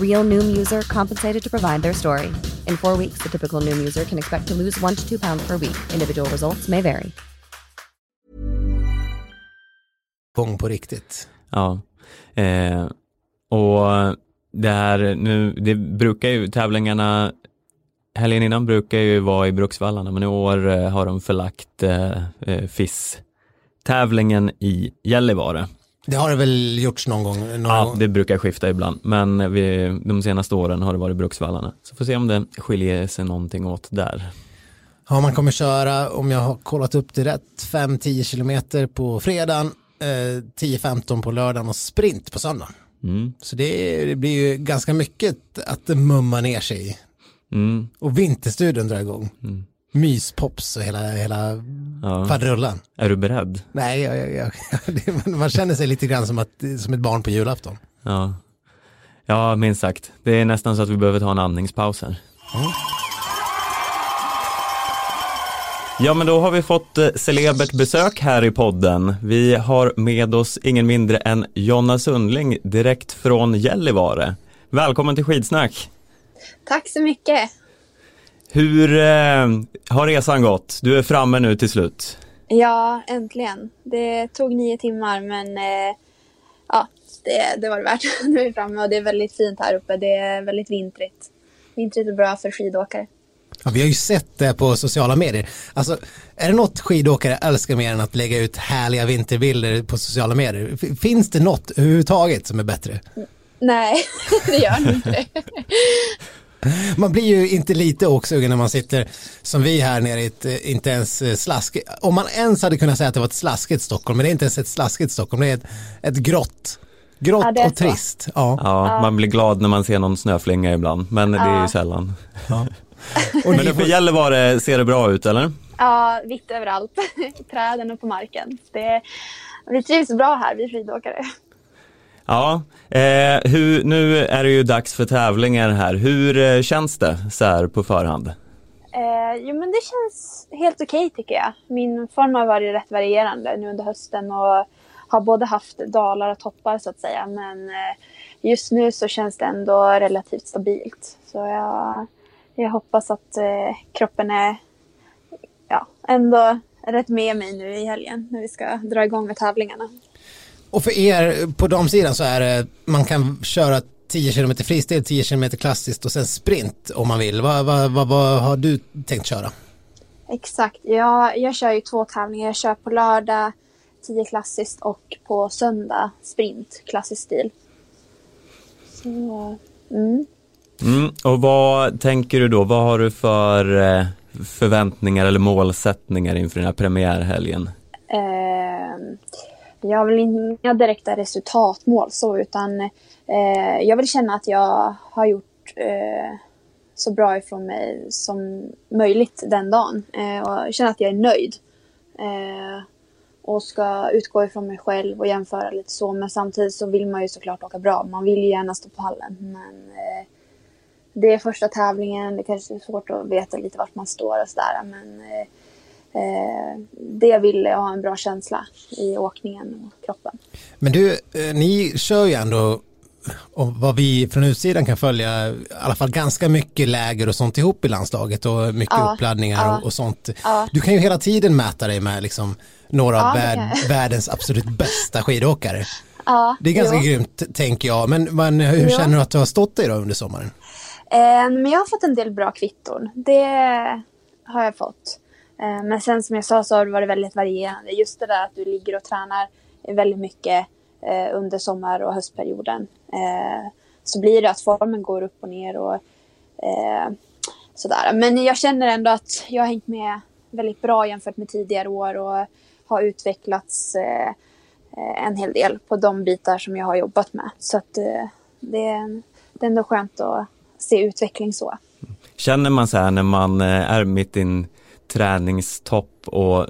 S3: Real Noom user compensated to provide their story. In four weeks, the typical Noom user can expect to lose one to two pounds per week. Individual results may vary.
S1: Gång på riktigt.
S2: Ja, eh, och det här nu, det brukar ju tävlingarna helgen innan brukar ju vara i Bruksvallarna men i år eh, har de förlagt eh, eh FIS-tävlingen i Gällivare.
S1: Det har det väl gjorts någon gång? Någon
S2: ja,
S1: gång.
S2: det brukar skifta ibland, men vi, de senaste åren har det varit Bruksvallarna. Så får se om det skiljer sig någonting åt där.
S1: Ja, man kommer köra, om jag har kollat upp det rätt, 5-10 kilometer på fredagen, eh, 10-15 på lördagen och sprint på söndagen.
S2: Mm.
S1: Så det, det, blir ju ganska mycket att mumma ner sig i.
S2: Mm.
S1: Och Vinterstudion drar igång.
S2: Mm.
S1: Myspops och hela, hela
S2: Ja.
S1: faderullan.
S2: Är du beredd?
S1: Nej, jag, jag, jag, det- man känner sig lite grann som, att, som ett barn på julafton.
S2: Ja. Ja, minst sagt. Det är nästan så att vi behöver ta en andningspaus här. Ja, men då har vi fått eh, celebert besök här i podden. Vi har med oss ingen mindre än Jonna Sundling direkt från Gällivare. Välkommen till Skidsnack.
S4: Tack så mycket.
S2: Hur eh, har resan gått? Du är framme nu till slut.
S4: Ja, äntligen. Det tog nio timmar men eh, ja, det, det var det värt. Nu är vi framme och det är väldigt fint här uppe. Det är väldigt vintrigt. Vintrigt är bra för skidåkare.
S1: Ja, vi har ju sett det på sociala medier. Alltså, är det något skidåkare älskar mer än att lägga ut härliga vinterbilder på sociala medier? Finns det något överhuvudtaget som är bättre?
S4: Nej, det gör nog inte det.
S1: Man blir ju inte lite åksugen när man sitter som vi här nere i ett eh, inte ens eh, slask. Om man ens hade kunnat säga att det var ett slaskigt Stockholm, men det är inte ens ett slaskigt Stockholm, det är ett, ett grått. Grått
S4: Ja,
S1: och trist. Ja.
S2: Ja, man blir glad när man ser någon snöflinga ibland, men det är ju
S4: Ja.
S2: sällan.
S1: Och
S2: Men uppe i Gällivare ser det bra ut, eller?
S4: Ja, vitt överallt. I träden och på marken. Det, vi trivs bra här, vi skidåkare.
S2: Ja, eh, hur, nu är det ju dags för tävlingar här. Hur eh, känns det så här på förhand?
S4: Eh, jo, men det känns helt okej tycker jag. Min form har varit rätt varierande nu under hösten och har både haft dalar och toppar så att säga. Men eh, just nu så känns det ändå relativt stabilt. Så jag, jag hoppas att eh, kroppen är ja, ändå rätt med mig nu i helgen när vi ska dra igång med tävlingarna.
S1: Och för er på damsidan så är det, man kan köra 10 km fristil, 10 km klassiskt och sen sprint om man vill. Vad, vad, vad, vad har du tänkt köra?
S4: Exakt. Jag, jag kör ju två tävlingar. Jag kör på lördag 10 klassiskt och på söndag sprint klassisk stil. Så, mm.
S2: Mm, och vad tänker du då? Vad har du för eh, förväntningar eller målsättningar inför den här premiärhelgen?
S4: Eh, jag har väl inga direkta resultatmål så utan eh, jag vill känna att jag har gjort eh, så bra ifrån mig som möjligt den dagen eh, och känna att jag är nöjd. Eh, och ska utgå ifrån mig själv och jämföra lite så men samtidigt så vill man ju såklart åka bra. Man vill ju gärna stå på pallen men eh, det är första tävlingen, det kanske är svårt att veta lite vart man står och sådär men eh, eh, det vill ha en bra känsla i åkningen och kroppen.
S1: Men du, eh, ni kör ju ändå, och vad vi från utsidan kan följa, i alla fall ganska mycket läger och sånt ihop i landslaget och mycket
S4: Ja,
S1: uppladdningar
S4: ja.
S1: och, och sånt.
S4: Ja.
S1: Du kan ju hela tiden mäta dig med liksom några av värld, världens absolut bästa skidåkare. Det är ganska
S4: jo.
S1: grymt tänker jag, men, men hur
S4: Ja.
S1: känner du att du har stått dig då under sommaren?
S4: Eh, men jag har fått en del bra kvitton. Det har jag fått. Eh, men sen som jag sa så har det varit väldigt varierande. Just det där att du ligger och tränar väldigt mycket eh, under sommar och höstperioden. Eh, så blir det att formen går upp och ner och sådär. Men jag känner ändå att jag har hängt med väldigt bra jämfört med tidigare år och har utvecklats en hel del på de bitar som jag har jobbat med. Så att det, är, ändå skönt att se utveckling så.
S2: Känner man så här när man är mitt i en träningstopp och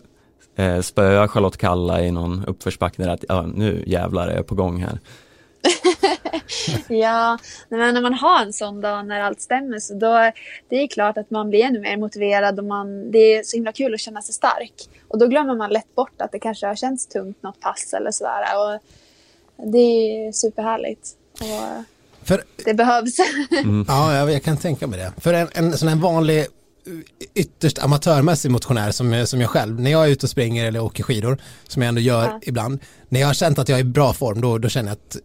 S2: eh, spöa Charlotte Kalla i någon uppförsbacke där att ja, nu jävlar är jag på gång här.
S4: ja, men när man har en sån dag när allt stämmer så då det är klart att man blir ännu mer motiverad och man, det är så himla kul att känna sig stark. Och då glömmer man lätt bort att det kanske har känts tungt något pass eller sådär. Och det är superhärligt. Och
S1: För,
S4: det behövs.
S1: Ja, jag, jag kan tänka mig det. För en, en sån här vanlig ytterst amatörmässig motionär som, som jag själv, när jag är ute och springer eller åker skidor, som jag ändå gör
S4: Ja.
S1: ibland, när jag har känt att jag är i bra form, då, då känner jag att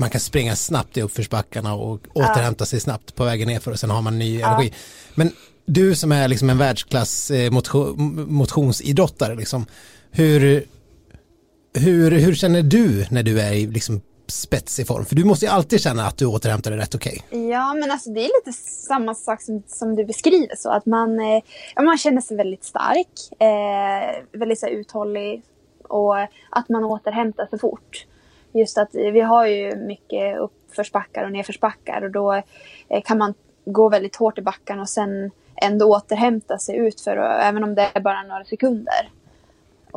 S1: man kan springa snabbt i uppförsbackarna och återhämta sig snabbt på vägen nerför och sen har man ny energi. Men du som är liksom en världsklass eh, motion, motionsidrottare, liksom, hur, hur, hur känner du när du är i liksom spetsig form? För du måste ju alltid känna att du återhämtar dig rätt okej.
S4: Ja, men alltså det är lite samma sak som, som du beskriver så att man, eh, man känner sig väldigt stark, eh, väldigt så här, uthållig och att man återhämtar sig fort. Just att vi har ju mycket uppförsbackar och nedförsbackar och då eh, kan man gå väldigt hårt i backen och sen ändå återhämta sig utför även om det är bara några sekunder.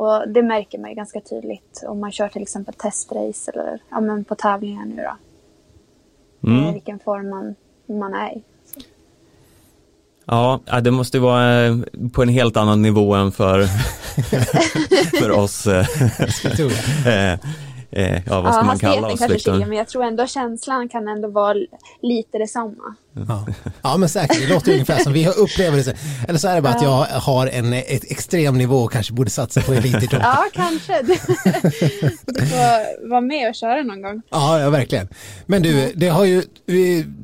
S4: Och det märker man ju ganska tydligt om man kör till exempel testrace eller ja, men på tävlingar nu då
S2: Mm.
S4: eh, vilken form man, man är i.
S2: Ja, det måste ju vara eh, på en helt annan nivå än för, för oss. eh, ja, vad ska man kalla oss?
S4: kanske
S2: Liksom?
S4: skiljer, men jag tror ändå känslan kan ändå vara lite detsamma.
S1: Ja. ja men säkert, det låter ungefär som vi har upplevelser. Eller så är det bara att jag har en ett extrem nivå och kanske borde satsa på elitidrott.
S4: Ja, kanske. Du, du får vara med och köra någon gång.
S1: Ja, ja, verkligen. Men du, det har ju,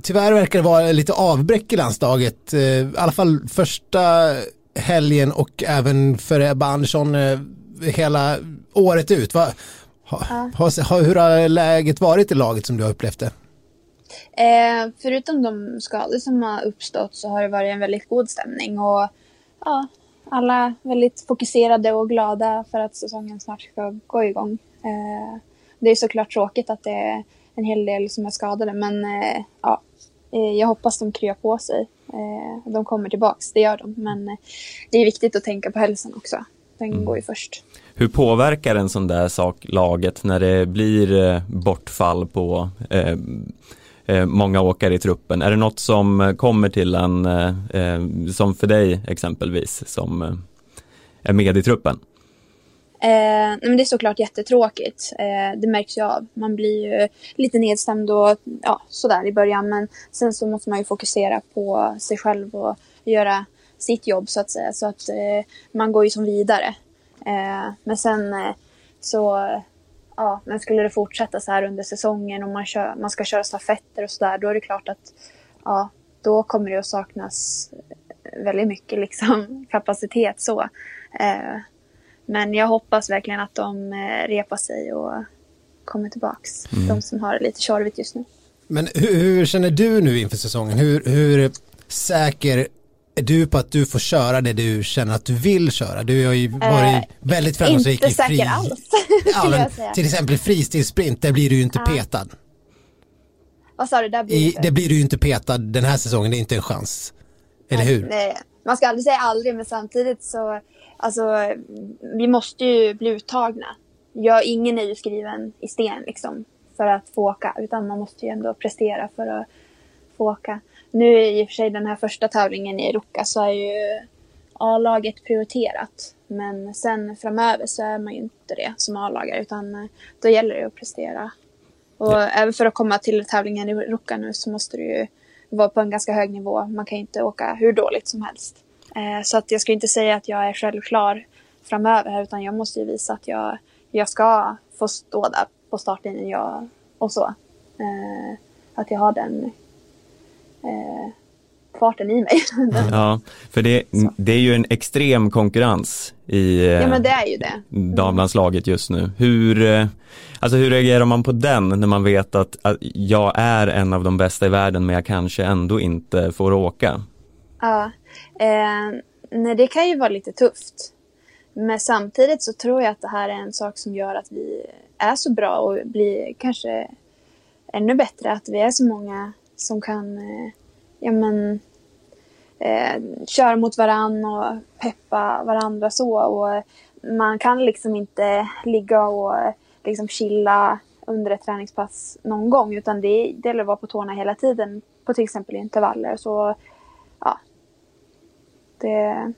S1: tyvärr verkar det vara lite avbräck i landslaget. eh, I alla fall första helgen och även för Ebba Andersson eh, hela året ut. Va, ha, har, hur har läget varit i laget som du har upplevt det?
S4: Eh, förutom de skador som har uppstått så har det varit en väldigt god stämning. Och ja, alla väldigt fokuserade och glada för att säsongen snart ska gå igång. Eh, det är såklart tråkigt att det är en hel del som är skadade, men eh, ja, eh, jag hoppas de kryar på sig. Eh, de kommer tillbaks, det gör de. Men eh, det är viktigt att tänka på hälsan också. Den går ju först.
S2: Hur påverkar en sån där sak laget när det blir eh, bortfall på eh, eh, många åkare i truppen? Är det något som eh, kommer till en, eh, som för dig exempelvis, som är med i truppen?
S4: Eh, nej, men det är såklart jättetråkigt. Eh, det märks ju av. Man blir ju lite nedstämd och ja, sådär i början. Men sen så måste man ju fokusera på sig själv och göra sitt jobb så att säga. Så att eh, man går ju som vidare. Eh, men sen eh, så, ja, men skulle det fortsätta så här under säsongen och man, kör, man ska köra stafetter och sådär. Då är det klart att ja, då kommer det att saknas väldigt mycket liksom, kapacitet så. Eh, men jag hoppas verkligen att de eh, repar sig och kommer tillbaks. De som har det lite tjorvigt just nu.
S1: Men hur, hur känner du nu inför säsongen? Hur, hur säker är du på att du får köra det du känner att du vill köra? Du har ju varit väldigt framgångsrik i fri...
S4: säker alls,
S1: Ja, men till exempel fristilsprint, där blir du ju inte petad.
S4: Vad sa du? Där blir
S1: I,
S4: det
S1: blir du ju inte petad den här säsongen, det är inte en chans. Eller hur?
S4: Nej, man ska aldrig säga aldrig, men samtidigt så, alltså, vi måste ju bli uttagna. Jag, ingen är ju skriven i sten liksom för att få åka, utan man måste ju ändå prestera för att få åka. Nu är i och för sig den här första tävlingen i Ruka så är ju A-laget prioriterat. Men sen framöver så är man ju inte det som A-lagare, utan eh, då gäller det att prestera. Och även för att komma till tävlingen i Ruka nu så måste du ju vara på en ganska hög nivå. Man kan ju inte åka hur dåligt som helst. Eh, så att jag ska inte säga att jag är självklar framöver utan jag måste ju visa att jag, jag ska få stå där på startlinjen jag, och så. Eh, att jag har den eh, farten i mig.
S2: Ja, för det, det är ju en extrem konkurrens i eh,
S4: ja men det är ju det.
S2: damlandslaget just nu. Hur, eh, alltså hur reagerar man på den när man vet att, att jag är en av de bästa i världen men jag kanske ändå inte får åka?
S4: Ja, eh, nej, det kan ju vara lite tufft. Men samtidigt så tror jag att det här är en sak som gör att vi är så bra och blir kanske ännu bättre. Att vi är så många som kan eh, ja, men, eh, köra mot varann och peppa varandra så. Och man kan liksom inte ligga och liksom chilla under ett träningspass någon gång utan det, det gäller att vara på tårna hela tiden på till exempel intervaller. Så ja, det,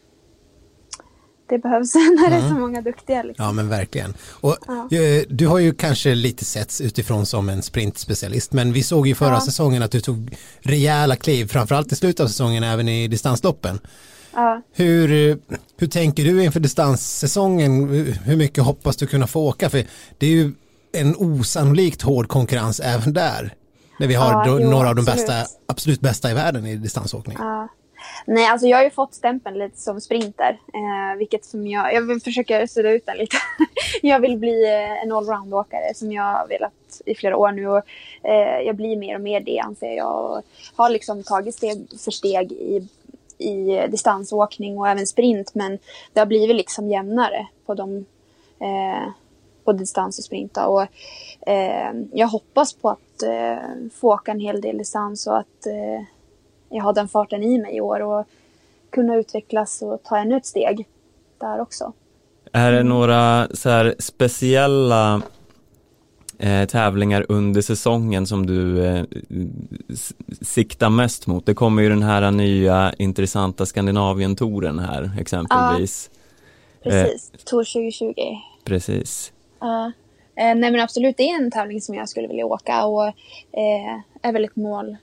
S4: det behövs när det är så många duktiga. Liksom.
S1: Ja men verkligen. Och,
S4: Ja.
S1: eh, Du har ju kanske lite setts utifrån som en sprintspecialist men vi såg ju förra
S4: Ja.
S1: säsongen att du tog rejäla kliv, framförallt i slutet av säsongen även i distansloppen.
S4: Ja.
S1: Hur, eh, hur tänker du inför distanssäsongen? Hur- mycket hoppas du kunna få åka? För det är ju en osannolikt hård konkurrens även där. När vi har
S4: jo,
S1: några av de
S4: absolut.
S1: bästa, absolut bästa i världen i distansåkning.
S4: Nej, alltså jag har ju fått stämpeln lite som sprinter. Eh, vilket som jag, jag vill försöka sudda ut den lite. jag vill bli eh, en allround-åkare som jag har velat i flera år nu. Och, eh, jag blir mer och mer det anser jag. Och har liksom tagit steg för steg i, i distansåkning och även sprint. Men det har blivit liksom jämnare på de eh, på distans och sprinta. Och, eh, jag hoppas på att eh, få åka en hel del distans och att eh, jag har den farten i mig i år och kunna utvecklas och ta ännu ett steg där också.
S2: Är det några så speciella eh, tävlingar under säsongen som du eh, siktar mest mot? Det kommer ju den här nya intressanta Skandinavien-touren här exempelvis.
S4: Precis, Tour 2020.
S2: Precis.
S4: Ja. Eh, nej men absolut, det är en tävling som jag skulle vilja åka och eh, är väl ett mål.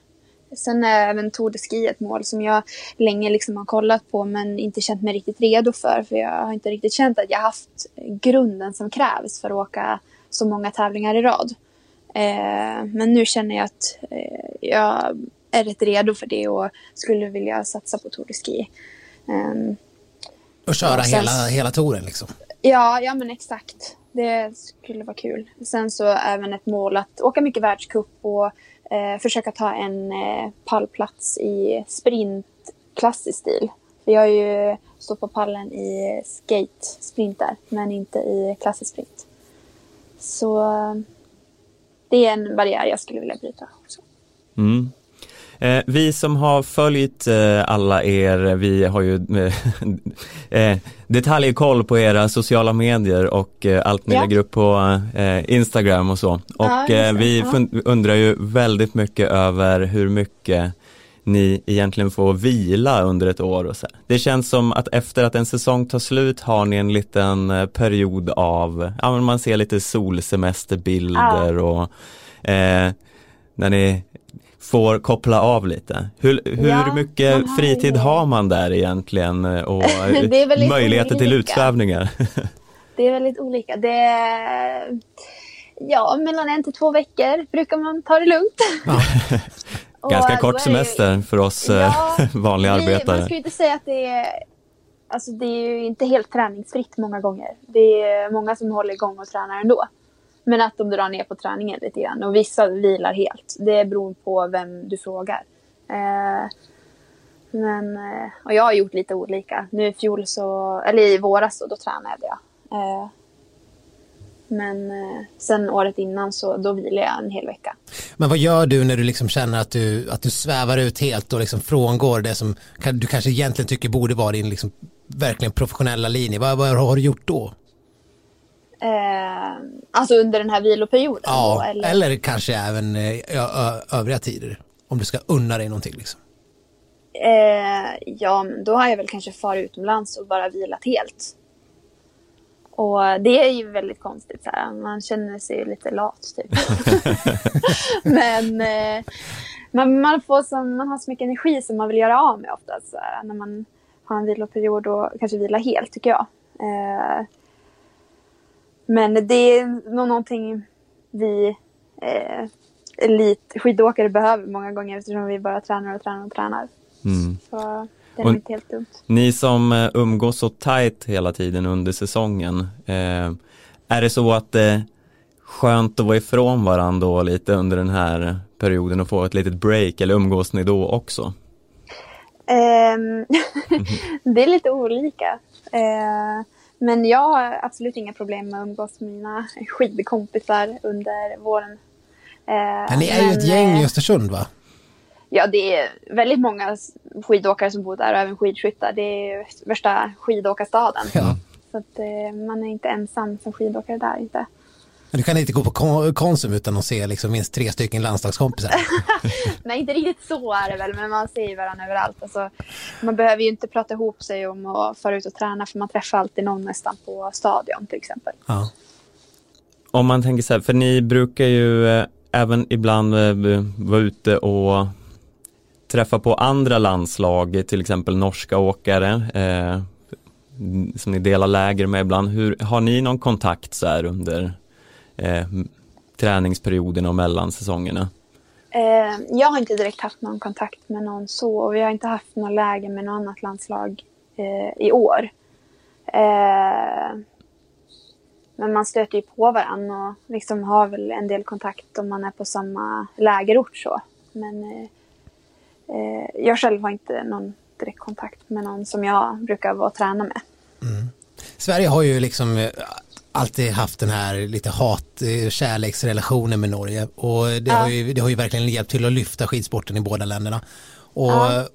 S4: Sen är även Tour de Ski ett mål som jag länge liksom har kollat på men inte känt mig riktigt redo för. För jag har inte riktigt känt att jag haft grunden som krävs för att åka så många tävlingar i rad. Eh, men nu känner jag att eh, jag är rätt redo för det och skulle vilja satsa på Tour de Ski. Ehm,
S1: Och köra
S4: Ja, sen-
S1: hela, hela touren liksom.
S4: Ja, ja men exakt. Det skulle vara kul. Sen så även ett mål att åka mycket världscup och eh, försöka ta en eh, pallplats i sprint klassisk stil. För jag har ju stått på pallen i skate sprinter men inte i klassisk sprint. Så eh, det är en barriär jag skulle vilja bryta också.
S2: Mm. Eh, vi som har följt eh, alla er, vi har ju eh, eh, detaljkoll på era sociala medier och eh, allt ni
S4: Ja.
S2: lägger upp på eh, Instagram och så. Och
S4: Ja,
S2: eh,
S4: det.
S2: vi
S4: Ja.
S2: fun- undrar ju väldigt mycket över hur mycket ni egentligen får vila under ett år och så. Det känns som att efter att en säsong tar slut har ni en liten period av, ja men man ser lite solsemesterbilder och eh, när ni får koppla av lite. Hur, hur
S4: Ja,
S2: mycket fritid
S4: ju-
S2: har man där egentligen eh, och möjligheter till
S4: olika.
S2: utsvävningar?
S4: Det är väldigt olika. Det är, ja, mellan en till två veckor brukar man ta det lugnt.
S1: Ja.
S4: Och
S2: Ganska
S4: då
S2: kort semester för oss eh,
S4: Ja,
S2: vanliga
S4: Vi, man
S2: arbetare.
S4: ska ju inte säga att det är, alltså det är ju inte helt träningsfritt många gånger. Det är många som håller igång och tränar ändå. Men att de drar ner på träningen lite grann och vissa vilar helt. Det beror på vem du frågar. Eh, men, eh, och jag har gjort lite olika. Nu i fjol så, eller i våras så, då tränade jag. Eh, men eh, sen året innan så då vilar jag en hel vecka.
S1: Men vad gör du när du liksom känner att du, att du svävar ut helt och liksom frångår det som du kanske egentligen tycker borde vara din liksom verkligen professionella linje? Vad, vad har du gjort då?
S4: Eh, alltså under den här viloperioden?
S1: Ja,
S4: då,
S1: eller, kanske även eh, ö- ö- övriga tider. Om du ska unna dig någonting liksom.
S4: Eh, ja, då har jag väl kanske farit utomlands och bara vilat helt. Och det är ju väldigt konstigt. Så här. Man känner sig lite lat typ. men eh, man, man, får som, man har så mycket energi som man vill göra av med ofta. Så här, när man har en viloperiod och kanske vila helt tycker jag. Eh, men det är nog någonting vi eh, elitskidåkare behöver många gånger eftersom vi bara tränar och tränar och tränar.
S2: Mm.
S4: Så det är
S2: Och-
S4: inte helt dumt.
S2: Ni som eh, umgås så tajt hela tiden under säsongen, eh, är det så att det är skönt att vara ifrån varandra då lite under den här perioden och få ett litet break eller umgås ni då också?
S4: Ehm, det är lite olika. Eh, men jag har absolut inga problem med att umgås med mina skidkompisar under våren. Eh,
S1: Men ni är ju ett gäng i Östersund va?
S4: Ja, det är väldigt många skidåkare som bor där och även skidskyttar. Det är värsta skidåkarstaden.
S1: Ja.
S4: Så att eh, man är inte ensam som skidåkare där inte.
S1: Du kan inte gå på Kon- Konsum utan att se liksom minst tre stycken landslagskompisar.
S4: Nej, inte riktigt så är det väl, men man ser ju varandra överallt. Alltså, man behöver ju inte prata ihop sig om att fara ut och träna, för man träffar alltid någon nästan på stadion till exempel.
S1: Ja.
S2: Om man tänker så här, för ni brukar ju eh, även ibland eh, vara ute och träffa på andra landslag, till exempel norska åkare eh, som ni delar läger med ibland. Hur, har ni någon kontakt så här under eh, träningsperioderna och mellansäsongerna?
S4: Eh, jag har inte direkt haft någon kontakt med någon så och vi har inte haft någon läge med något annat landslag eh, i år. Eh, men man stöter ju på varandra och liksom har väl en del kontakt om man är på samma lägerort så. Men eh, eh, jag själv har inte någon direkt kontakt med någon som jag brukar vara och träna med.
S1: Sverige har ju liksom eh, alltid haft den här lite hat eh, med Norge och det, har ju, det har ju verkligen hjälpt till att lyfta skidsporten i båda länderna. Och,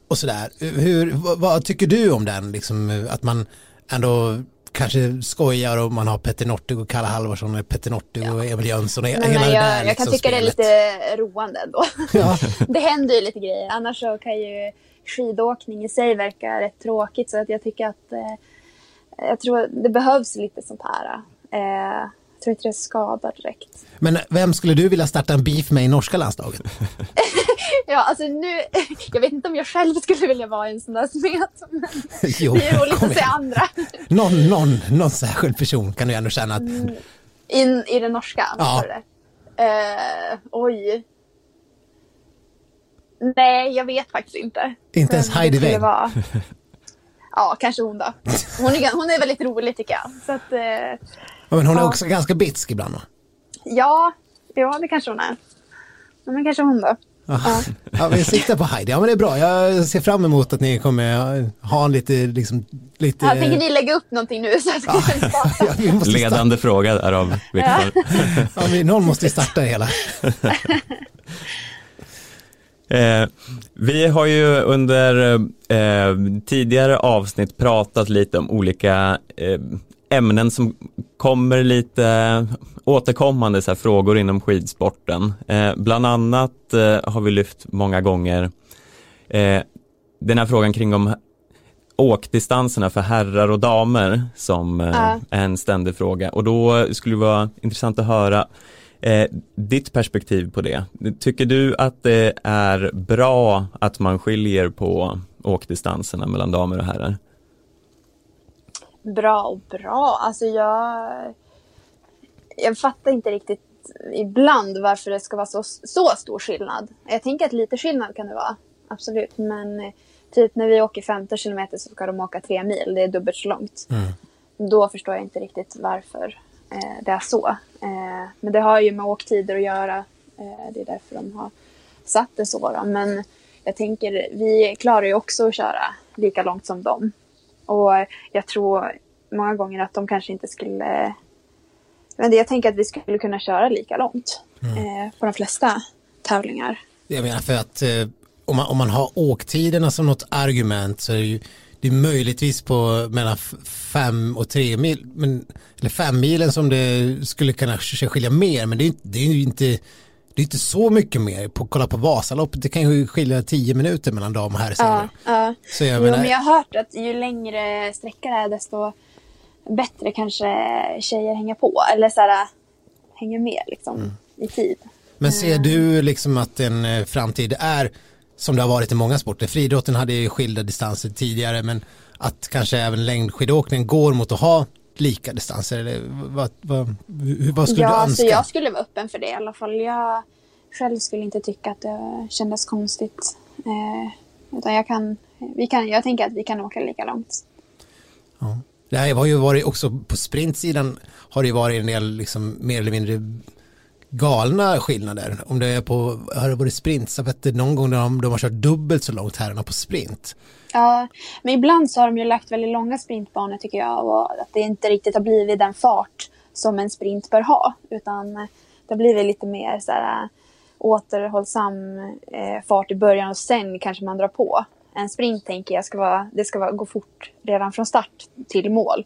S1: och sådär. Hur, vad, vad tycker du om den, liksom, att man ändå kanske skojar och man har Petter Northug och Kalle Halvarsson och Petter Northug och Emil Jönsson och hela
S4: men
S1: det
S4: jag,
S1: där
S4: jag
S1: liksom,
S4: kan tycka
S1: spelet.
S4: det är lite roande ändå.
S1: Ja.
S4: det händer ju lite grejer. Annars så kan ju skidåkning i sig verka rätt tråkigt. Så att jag tycker att eh, jag tror det behövs lite sånt här. Eh, jag tror inte det skadar direkt.
S1: Men vem skulle du vilja starta en beef med i norska landslaget?
S4: Ja, alltså nu, jag vet inte om jag själv skulle vilja vara en sån där smet. Men
S1: jo,
S4: det är roligt att se andra.
S1: någon, någon, någon särskild person kan du ändå känna att
S4: In, I det norska?
S1: Ja.
S4: Eh, oj. Nej, jag vet faktiskt inte.
S1: Inte ens Heidi Weng.
S4: Ja, kanske hon då. Hon är, hon är väldigt rolig tycker jag. Så att, eh,
S1: Ja, men hon är
S4: Ja.
S1: också ganska bitsk ibland. Va?
S4: ja, ja, det kanske hon är. Ja, Men kanske hon då.
S1: Ja. Ja, vi siktar på Heidi. Ja, men det är bra. Jag ser fram emot att ni kommer ha en lite, liksom, lite...
S4: Ja, tänker ni lägga upp någonting nu så att vi kan starta?
S1: Ja, vi måste starta.
S2: Ledande fråga där av Viktor.
S1: Ja, vi, någon måste ju starta det hela.
S2: Eh, vi har ju under eh, tidigare avsnitt pratat lite om olika eh, ämnen som kommer lite återkommande så här, frågor inom skidsporten. Eh, bland annat eh, har vi lyft många gånger eh, den här frågan kring om åkdistanserna för herrar och damer som eh, är en ständig fråga och då skulle det vara intressant att höra eh, ditt perspektiv på det. Tycker du att det är bra att man skiljer på åkdistanserna mellan damer och herrar?
S4: Bra och bra. Alltså jag... Jag fattar inte riktigt ibland varför det ska vara så, så stor skillnad. Jag tänker att lite skillnad kan det vara. Absolut. Men eh, typ när vi åker 15 kilometer så ska de åka tre mil. Det är dubbelt så långt. Då förstår jag inte riktigt varför eh, det är så. Eh, men det har ju med åktider att göra. Eh, det är därför de har satt det så. Då. Men jag tänker, vi klarar ju också att köra lika långt som dem. Och jag tror många gånger att de kanske inte skulle... Men det- jag tänker att vi skulle kunna köra lika långt eh, på de flesta tävlingar.
S1: Jag menar för att eh, om, man, om man har åktiderna som något argument så är det ju det är möjligtvis på mellan fem och tre mil, men, eller fem milen som det skulle kunna sk- skilja mer, men det är, ju- det är ju inte det är inte så mycket mer. På, kolla på Vasaloppet, det kan ju skilja tio minuter mellan dam och herr.
S4: Ja, ja.
S1: Så jag
S4: Jo,
S1: menar,
S4: men jag har hört att ju längre sträcka det är desto bättre kanske tjejer hänger på. Eller så här, hänger med liksom, i tid.
S1: Men ser du liksom att en eh, framtid är som det har varit i många sporter? Friidrotten hade ju skilda distanser tidigare men att kanske även längdskidåkning går mot att ha lika distanser eller vad, vad, vad skulle
S4: ja,
S1: du
S4: så
S1: önska?
S4: jag skulle vara öppen för det i alla fall. Jag själv skulle inte tycka att det kändes konstigt. Eh, utan jag kan, vi kan, jag tänker att vi kan åka lika långt.
S1: Ja. Det har ju varit också på sprintsidan har det varit en del liksom mer eller mindre galna skillnader. Om det är på, har det varit sprintstafetter någon gång när de, de har kört dubbelt så långt herrarna på sprint?
S4: Ja, men ibland så har de ju lagt väldigt långa sprintbanor tycker jag. Och att det inte riktigt har blivit den fart som en sprint bör ha. Utan det har blivit lite mer så här, äh, återhållsam eh, fart i början och sen kanske man drar på. En sprint tänker jag ska vara, det ska vara, gå fort redan från start till mål.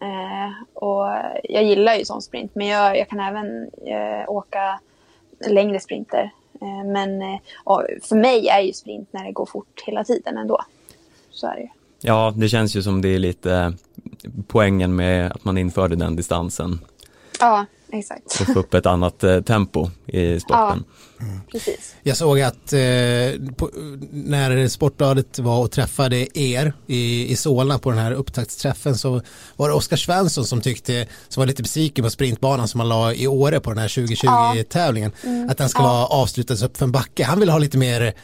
S4: Eh, och jag gillar ju sån sprint, men jag, jag kan även eh, åka längre sprinter. Eh, men för mig är ju sprint när det går fort hela tiden ändå. Så är det ju.
S2: Ja, det känns ju som det är lite poängen med att man införde den distansen.
S4: Ja, exakt.
S2: Och få upp ett annat eh, tempo i sporten.
S4: Ja, precis.
S1: Jag såg att eh, på, när Sportbladet var och träffade er i, i Solna på den här upptaktsträffen så var det Oskar Svensson som tyckte, som var lite besviken på sprintbanan som man la i Åre på den här 2020-tävlingen, ja. mm. att den ska ja. vara avslutad upp för en backe. Han vill ha lite mer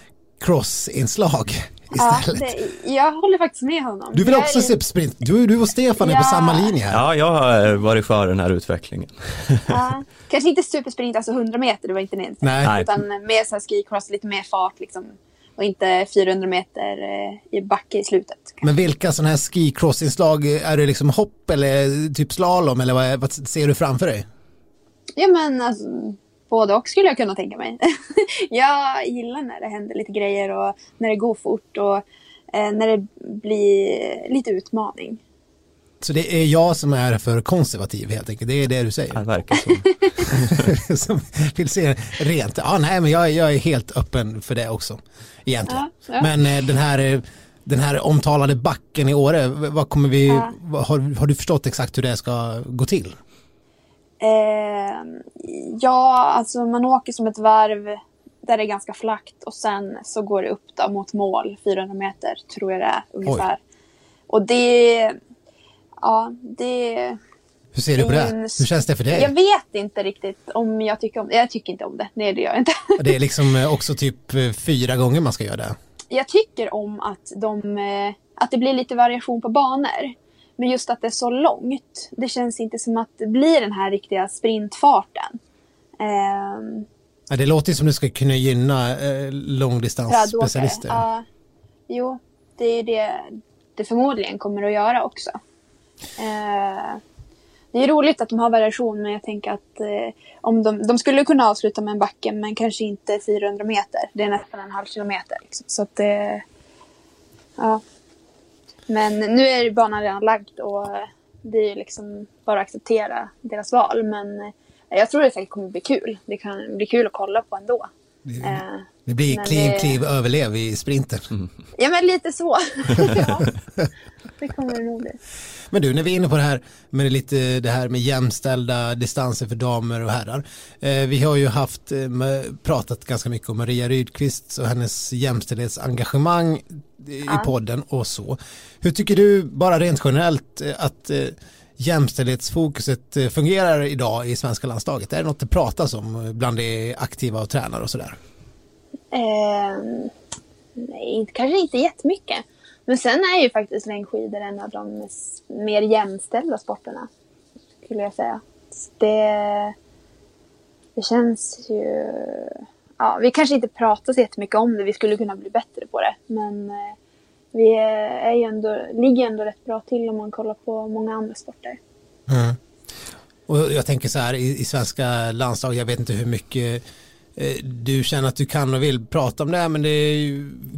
S1: crossinslag istället. Ja,
S4: det, jag håller faktiskt med honom.
S1: Du vill också se sprint. Du, du och Stefan ja. är på samma linje här.
S2: Ja, jag har varit för den här utvecklingen.
S4: Ja. Kanske inte supersprint, alltså 100 meter, det var inte det.
S1: Nej.
S4: Utan mer så här skicross, lite mer fart liksom. Och inte 400 meter eh, i backe i slutet.
S1: Men vilka sådana här skicrossinslag, är det liksom hopp eller typ slalom eller vad, vad ser du framför dig?
S4: Ja men alltså, både och skulle jag kunna tänka mig. jag gillar när det händer lite grejer och när det går fort och eh, när det blir lite utmaning.
S1: Så det är jag som är för konservativ helt enkelt, det är det du säger?
S2: Det verkar så.
S1: som vill se rent, ja nej men jag, jag är helt öppen för det också egentligen. Ja, ja. Men eh, den här den här omtalade backen i Åre, vad kommer vi, ja. har, har du förstått exakt hur det ska gå till?
S4: Eh, ja, alltså man åker som ett varv där det är ganska flackt och sen så går det upp då mot mål, 400 meter tror jag det är ungefär. Oj. Och det, ja det...
S1: Hur ser du på det? Hur känns det för dig?
S4: Jag vet inte riktigt om jag tycker om det. Jag tycker inte om det. Nej, det gör jag inte.
S1: Det är liksom eh, också typ eh, fyra gånger man ska göra det.
S4: Jag tycker om att, de, eh, att det blir lite variation på banor. Men just att det är så långt, det känns inte som att det blir den här riktiga sprintfarten. Um,
S1: ja, det låter som det ska kunna gynna eh, långdistansspecialister.
S4: Ja, jo, det är det det förmodligen kommer att göra också. Uh, det är roligt att de har variation, men jag tänker att eh, om de, de skulle kunna avsluta med en backe, men kanske inte 400 meter. Det är nästan en halv kilometer. Liksom. Så att det... Ja, men nu är banan redan lagd och eh, det är liksom bara att acceptera deras val. Men eh, jag tror det säkert kommer bli kul. Det kan bli kul att kolla på ändå.
S1: Det, eh, det blir kliv, det... kliv, överlev i sprinten. Mm.
S4: Ja, men lite så. ja, det kommer det nog bli.
S1: Men du, när vi är inne på det här med lite det här med jämställda distanser för damer och herrar. Eh, vi har ju haft eh, pratat ganska mycket om Maria Rydqvist och hennes jämställdhetsengagemang i ja. podden och så. Hur tycker du, bara rent generellt, eh, att eh, jämställdhetsfokuset eh, fungerar idag i svenska landslaget? Är det något det pratas om bland de aktiva och tränare och sådär?
S4: Eh, nej, kanske inte jättemycket. Men sen är ju faktiskt längdskidor en av de mer jämställda sporterna. Skulle jag säga. Det, det känns ju... Ja, vi kanske inte pratar så jättemycket om det. Vi skulle kunna bli bättre på det. Men eh, vi är ju ändå, ligger ändå rätt bra till om man kollar på många andra sporter.
S1: Mm. Och jag tänker så här i, i svenska landslag, jag vet inte hur mycket Eh, du känner att du kan och vill prata om det men det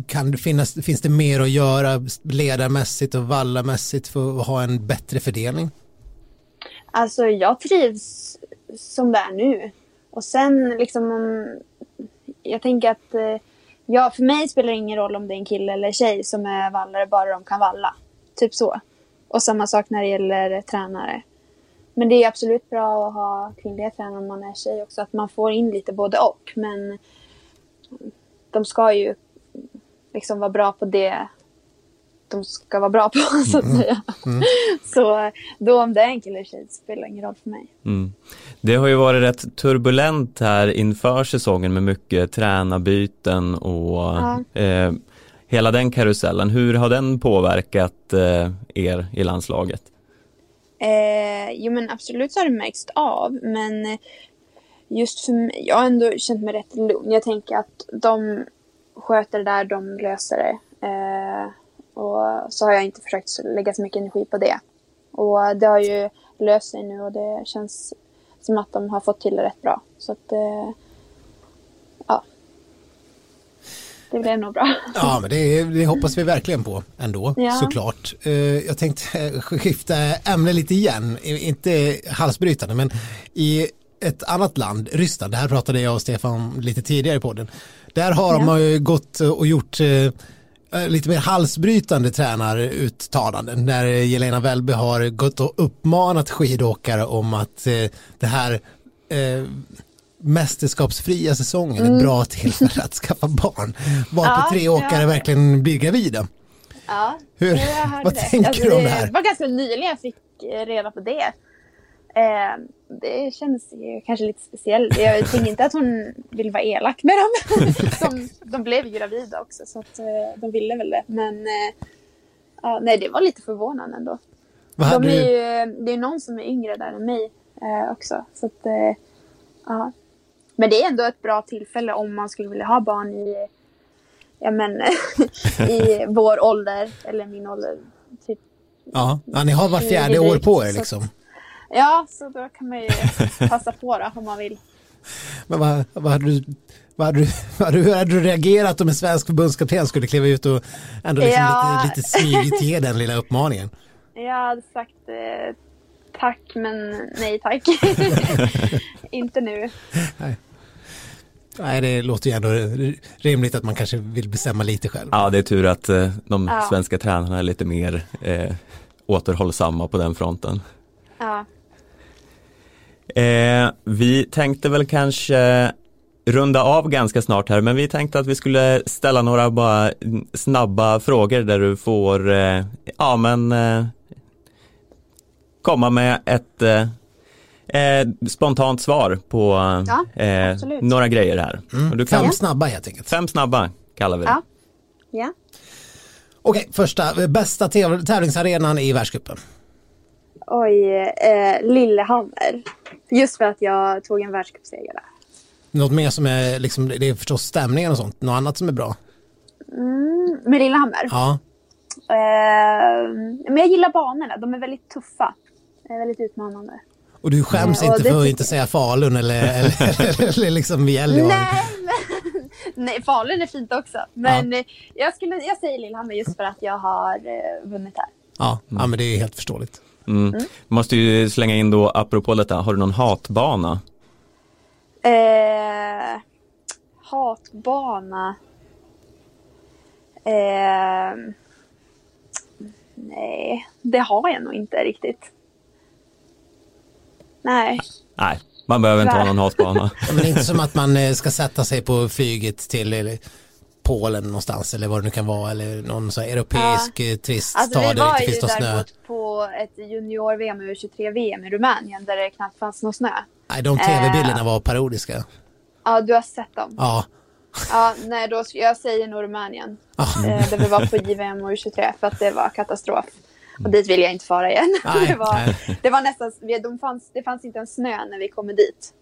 S1: kan det finnas, finns det mer att göra ledarmässigt och vallamässigt för att ha en bättre fördelning?
S4: Alltså jag trivs som det är nu. Och sen liksom jag tänker att eh, ja, för mig spelar det ingen roll om det är en kille eller tjej som är vallare, bara de kan valla. Typ så. Och samma sak när det gäller tränare. Men det är absolut bra att ha kvinnliga tränare om man är tjej också. Att man får in lite både och. Men de ska ju liksom vara bra på det de ska vara bra på så att mm. säga. Mm. Så då om det är en kille eller tjej spelar ingen roll för mig.
S2: Mm. Det har ju varit rätt turbulent här inför säsongen med mycket tränarbyten och ja. eh, hela den karusellen. Hur har den påverkat eh, er i landslaget?
S4: Eh, jo men absolut så har det märkts av men just för mig, jag har ändå känt mig rätt lugn. Jag tänker att de sköter det där, de löser det. Eh, och så har jag inte försökt lägga så mycket energi på det. Och det har ju löst sig nu och det känns som att de har fått till det rätt bra. Så att, eh, ja. det blev nog bra.
S1: Ja, men det, det hoppas vi verkligen på ändå,
S4: Ja.
S1: såklart. Eh, Jag tänkte skifta ämne lite igen, inte halsbrytande, men i ett annat land, Ryssland, det här pratade jag och Stefan lite tidigare i podden, där har
S4: Ja.
S1: ju gått och gjort eh, lite mer halsbrytande tränaruttalanden där Jelena Välby har gått och uppmanat skidåkare om att eh, det här eh, mästerskapsfria säsongen är ett bra tillfälle att skaffa barn. Varpå
S4: Mm. Ja,
S1: tre åkare
S4: ja.
S1: verkligen blir gravida.
S4: Ja,
S1: Hur- vad
S4: det.
S1: tänker
S4: Alltså,
S1: du om det
S4: det
S1: här?
S4: var ganska nyligen jag fick eh, reda på det. Eh, det känns ju kanske lite speciellt. Jag tänker inte att hon vill vara elak med dem. de, de blev ju gravida också så att, eh, de ville väl det. Men eh, ja, nej, det var lite förvånande ändå.
S1: Vad
S4: De är
S1: du,
S4: ju, det är någon som är yngre där än mig eh, också. Så att, eh, ja. Men det är ändå ett bra tillfälle om man skulle vilja ha barn i, ja, men, i vår ålder, eller min ålder. Typ.
S1: ja, ja, ni har var fjärde år på er
S4: så-
S1: liksom.
S4: Ja, så då kan man ju passa på då, om man vill.
S1: Men vad, vad hade du, vad hade du, vad hade du, hur hade du reagerat om en svensk förbundskapten skulle kliva ut och ändå liksom
S4: Ja.
S1: lite, lite smygigt ge den lilla uppmaningen?
S4: Jag hade sagt eh, tack, men nej tack. Inte nu.
S1: Nej, det låter ju ändå rimligt att man kanske vill bestämma lite själv.
S2: Ja, det är tur att eh, de
S4: Ja.
S2: svenska tränarna är lite mer eh, återhållsamma på den fronten.
S4: Ja.
S2: Eh, vi tänkte väl kanske runda av ganska snart här, men vi tänkte att vi skulle ställa några bara snabba frågor där du får, eh, ja men, eh, komma med ett eh, eh, spontant svar på
S4: Ja,
S2: eh, några grejer här. Och du kan,
S1: Fem snabba helt enkelt.
S2: fem snabba kallar vi det.
S4: Ja. Ja.
S1: Okej, första, bästa täv- tävlingsarenan i världscupen.
S4: Oj, eh, Lillehammer. Just för att jag tog en världscupseger där.
S1: Något mer som är, liksom, det är förstås stämningen och sånt, något annat som är bra.
S4: Med Lillehammer?
S1: Ja,
S4: Eh, men jag gillar banorna, de är väldigt tuffa. Eh, väldigt utmanande.
S1: och du skäms
S4: Ja, och
S1: inte för att inte säga Falun eller, eller, eller liksom Gällivare.
S4: Nej, men, nej, Falun är fint också. Men eh, jag, skulle, jag säger Lillehammer just för att jag har eh, vunnit här.
S1: Ja, ja, men det är helt förståeligt.
S2: Mm. Måste ju slänga in då, apropå detta, har du någon hatbana?
S4: Eh, hatbana. Eh, nej, det har jag nog inte riktigt. Nej.
S2: Nej, man behöver inte ha någon hatbana.
S1: Men det är inte som att man eh, ska sätta sig på flyget till eller, Polen någonstans eller vad det nu kan vara eller någon så europeisk ja. trist
S4: Alltså
S1: stad
S4: vi
S1: där det
S4: var
S1: inte
S4: ju
S1: finns någon snö.
S4: däremot på ett junior-VM och U23-VM i Rumänien där det knappt fanns någon snö.
S1: Nej, de tv-bilderna
S4: Eh.
S1: var parodiska.
S4: Ja, du har sett dem.
S1: Ja,
S4: Ja, nej, då, jag säger nog Rumänien.
S1: Ah.
S4: Eh, där vi var på JVM och U23 för att det var katastrof. Och dit vill jag inte fara igen.
S1: Nej,
S4: det, var, det var nästan, vi- de fanns, det fanns inte en snö när vi kom dit.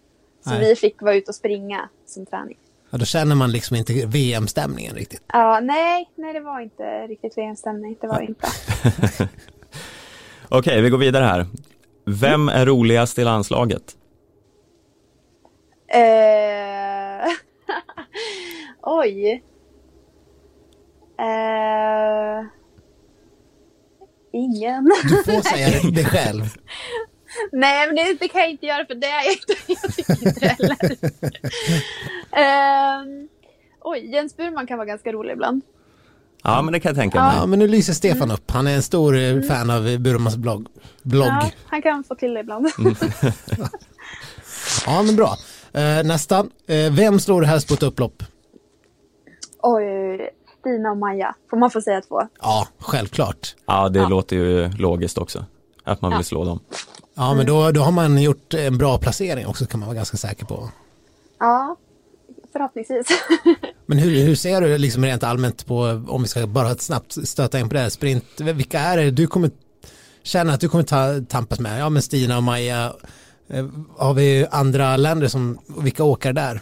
S4: Så
S1: Nej.
S4: vi fick vara ute och springa som träning.
S1: Ja, då känner man liksom inte VM-stämningen riktigt.
S4: Ja, nej, nej, det var inte riktigt VM-stämning. Det var det inte.
S2: Okej, vi går vidare här. Vem är roligast i landslaget?
S4: Eh, Oj. Eh, ingen.
S1: Du får säga det själv.
S4: Nej, men det, det kan jag inte göra för det är jag tycker inte heller. Ehm, oj, Jens Burman kan vara ganska rolig ibland.
S2: Ja, men det kan jag tänka mig.
S1: Ja, men nu lyser Stefan upp. Han är en stor eh, fan av Burmans blogg. blogg.
S4: Ja, han kan få till det ibland.
S1: Ja, men bra. Eh, nästa. Eh, vem slår du helst på ett upplopp?
S4: oj, Stina och Maja. Får man få säga två?
S1: Ja, självklart.
S2: Ja, det låter ju logiskt också. Att man vill slå dem.
S1: Ja, men då, då har man gjort en bra placering också kan man vara ganska säker på.
S4: Ja, förhoppningsvis.
S1: Men hur, hur ser du liksom rent allmänt på, om vi ska bara snabbt stöta in på det här, sprint, vilka är det du kommer känna att du kommer ta, tampas med? Ja, men Stina och Maja, eh, har vi andra länder som, vilka åkare där?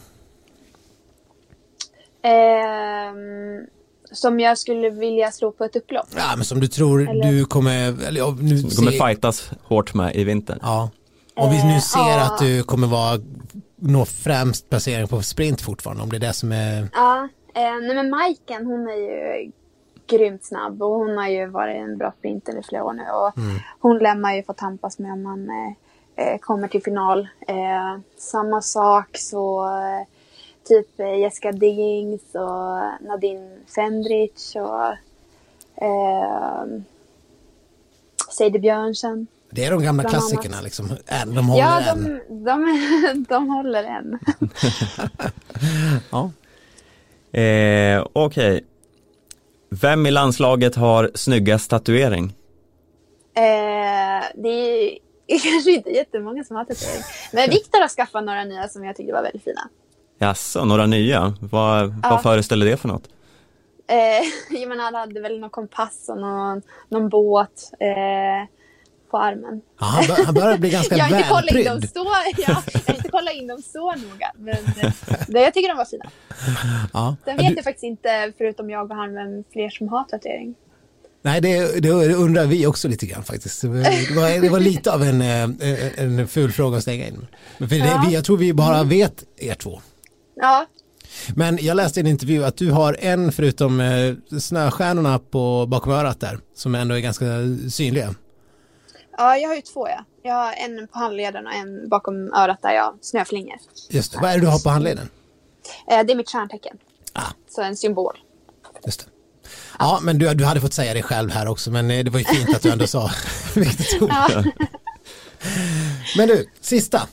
S4: Ehm, som jag skulle vilja slå på ett upplopp.
S1: Ja, men som du tror
S4: Eller-
S1: du kommer, eller, ja, nu
S2: Du kommer
S1: ser-
S2: fightas hårt med i vinter.
S1: Ja, om vi nu
S4: Eh,
S1: ser
S4: ja.
S1: att du kommer vara, nå främst placering på sprint fortfarande, om det är det som är,
S4: Ja, Eh, nej men Majken hon är ju grymt snabb och hon har ju varit en bra sprinter i flera år nu. Och Hon lär man ju få tampas med om man eh, eh, kommer till final. Eh, samma sak så eh, typ Jessica Diggings och Nadine Fendrich och eh, Sadie Björnsen.
S1: Det är de gamla klassikerna liksom. De håller
S4: Ja,
S1: än.
S4: de, de, de håller än.
S2: Ja. Eh, Okej. Vem i landslaget har snyggast tatuering?
S4: Eh, det är kanske inte jättemånga som har tatuering. Men Viktor har skaffat några nya som jag tyckte var väldigt fina.
S2: Jaså, några nya? Vad,
S4: Ja.
S2: vad föreställer det för något?
S4: Eh, jag menar, han hade väl någon kompass och någon, någon båt eh, på armen.
S1: Ja, han, bör, han börjar bli ganska
S4: Jag kollat in dem
S1: välprydd.
S4: så, ja, jag har inte kollat in dem så noga. Men eh, det, jag tycker de var fina.
S1: Ja.
S4: Sen vet
S1: du-
S4: jag faktiskt inte, förutom jag och han, vem fler som har tatuering.
S1: Nej, det, det undrar vi också lite grann faktiskt. Det var, det var lite av en, eh, en ful fråga att stänga in. Men För det,
S4: Ja.
S1: vi, jag tror vi bara vet er två.
S4: Ja,
S1: Men jag läste i en intervju att du har en förutom eh, snöstjärnorna på bakom örat där som ändå är ganska synliga.
S4: ja, jag har ju två ja. Jag har en på handleden och en bakom örat där jag snöflingor.
S1: Just det. Vad är det du har på handleden?
S4: Eh, det är mitt stjärntecken.
S1: Ah,
S4: Så en symbol.
S1: just det. Ja, men du, du hade fått säga det själv här också, men eh, det var ju fint att du ändå sa vilket ord.
S4: Ja.
S1: Men du, sista.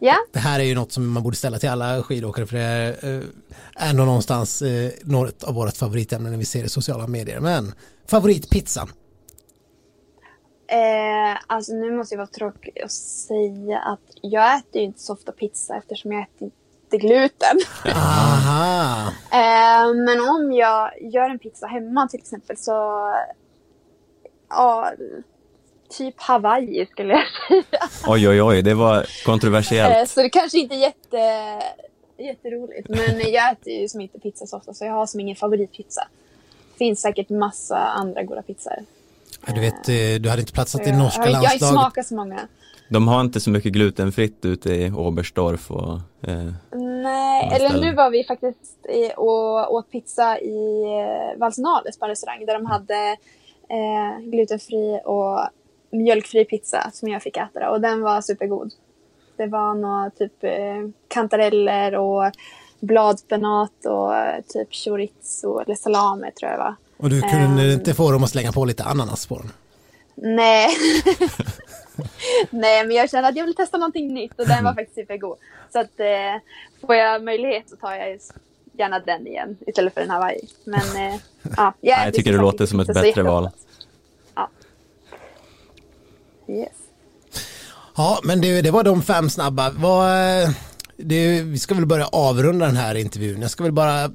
S4: Ja.
S1: Det här är ju något som man borde ställa till alla skidåkare för det är eh, ändå någonstans eh, något av vårt favoritämne när vi ser det i sociala medier. Men favoritpizzan?
S4: Eh, alltså nu måste jag vara tråkig och säga att jag äter ju inte så ofta pizza eftersom jag äter inte gluten.
S1: Aha!
S4: Eh, men om jag gör en pizza hemma till exempel så... Ja, typ Hawaii skulle jag säga.
S2: Oj, oj, oj, det var
S4: Eh,
S2: kontroversiellt.
S4: så det kanske inte är jätte, jätteroligt. Men jag äter ju som inte pizza så ofta så jag har som ingen favoritpizza. Finns säkert massa andra goda pizzor.
S1: Ja, du vet, eh, du hade inte platsat i norska
S4: jag, jag har inte
S1: landslaget.
S4: smakat så många.
S2: De har inte så mycket glutenfritt ute i Oberstdorf och eh,
S4: Nej, eller nu var vi faktiskt i, och åt pizza i eh, Valsenales på en restaurang där de hade eh, glutenfri och mjölkfri pizza som jag fick äta. Då, och den var supergod. Det var några typ eh, kantareller och bladspenat och eh, typ chorizo eller salami tror jag det var.
S1: Och du kunde
S4: Ehm.
S1: inte få dem att slänga på lite ananas på den.
S4: Nej. Nej, men jag kände att jag vill testa någonting nytt och den var faktiskt supergod. Så att eh, får jag möjlighet så tar jag gärna den igen istället för den Hawaii. Men eh, ja, jag,
S2: jag tycker det låter som ett bättre val.
S4: Ja. Yes.
S1: Ja, men det, det var de fem snabba. Vad, eh, det, vi ska väl börja avrunda den här intervjun. Jag ska väl bara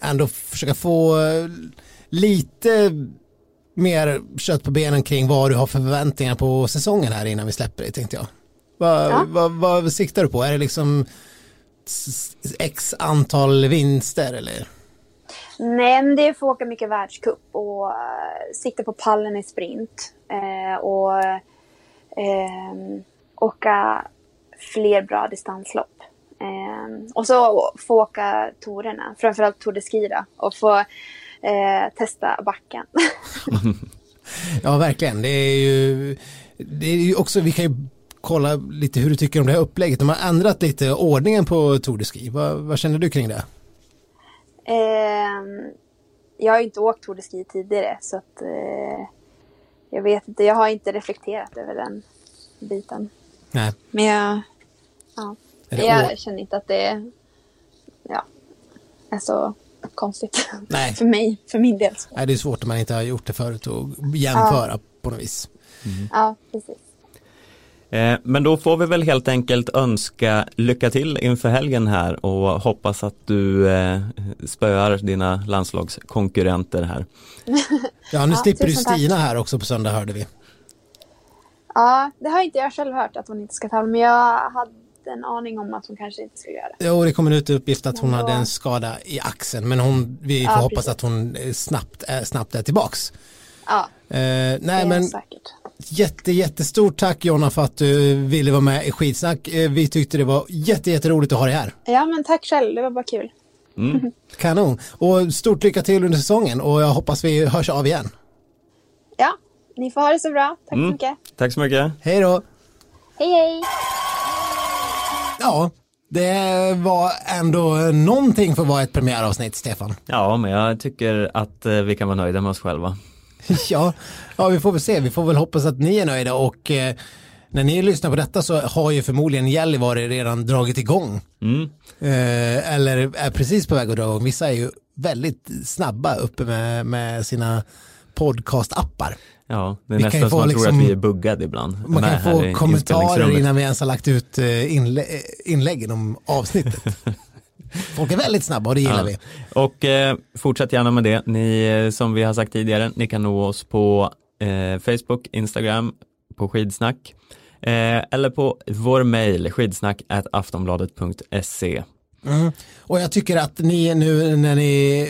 S1: ändå försöka få eh, lite mer kött på benen kring vad du har för förväntningar på säsongen här innan vi släpper det tänkte jag. Vad,
S4: Ja.
S1: vad, vad siktar du på? Är det liksom x antal vinster eller?
S4: Nej, men det är att få åka mycket världscup och uh, sikta på pallen i sprint. Eh, och ehm, åka fler bra distanslopp. Ehm, och så få åka torerna, framförallt Tour de Ski då, och få eh, testa backen.
S1: Ja, verkligen. Det är ju, det är ju också, vi kan ju kolla lite hur du tycker om det här upplägget. De har ändrat lite ordningen på Tour de Ski. Vad, vad känner du kring det?
S4: Ehm, jag har ju inte åkt Tour de Ski tidigare så att eh, jag vet inte, jag har inte reflekterat över den biten.
S1: Nej.
S4: Men jag, ja, jag känner inte att det ja, är så konstigt.
S1: Nej.
S4: för mig, för min del.
S1: Nej, det är svårt om man inte har gjort det förut och jämföra på något vis.
S4: Ja, precis.
S2: Eh, Men då får vi väl helt enkelt önska lycka till inför helgen här och hoppas att du eh, spöar dina landslagskonkurrenter här.
S1: Ja, nu
S4: Ja,
S1: slipper du. Stina här också på söndag hörde vi.
S4: Ja, det har inte jag själv hört att hon inte ska tävla, men jag hade en aning om att hon kanske inte skulle göra det.
S1: Jo, det kommer ut uppgift att hon
S4: då-
S1: hade en skada i axeln, men hon, vi får
S4: Ja,
S1: hoppas
S4: precis.
S1: att hon eh, snabbt, är, snabbt är tillbaks.
S4: Ja,
S1: Eh, nej,
S4: det är
S1: men
S4: säkert.
S1: Jätte, jättestort tack Jonna för att du ville vara med i skitsnack. Eh, vi tyckte det var jätte, jätteroligt att ha dig här.
S4: Ja, men tack själv. Det var bara kul.
S1: Kanon. Och stort lycka till under säsongen och jag hoppas vi hörs av igen.
S4: Ja, ni får ha det så bra. Tack
S2: Mm.
S4: så mycket.
S2: Tack så mycket.
S1: Hej då.
S4: Hej hej!
S1: Ja, det var ändå någonting för att vara ett premiäravsnitt, Stefan.
S2: Ja, men jag tycker att eh, vi kan vara nöjda med oss själva.
S1: ja, ja, vi får väl se. Vi får väl hoppas att ni är nöjda och eh, när ni lyssnar på detta så har ju förmodligen Gällivare redan dragit igång.
S2: Mm.
S1: Eh, eller är precis på väg att dra igång. Vissa är ju väldigt snabba uppe med, med sina podcastappar.
S2: Ja, det är
S1: Vi
S2: nästan som man tror
S1: liksom-
S2: att vi är buggade ibland.
S1: Man kan få kommentarer innan vi ens har lagt ut eh, inlä- eh, inläggen om avsnittet. Folk är väldigt snabba och det gillar
S2: Ja.
S1: vi.
S2: Och eh, fortsätt gärna med det. Ni, eh, som vi har sagt tidigare, ni kan nå oss på eh, Facebook, Instagram, på skidsnack eh, eller på vår mejl skidsnack aftonbladet.se.
S1: Mm. Och jag tycker att ni nu när ni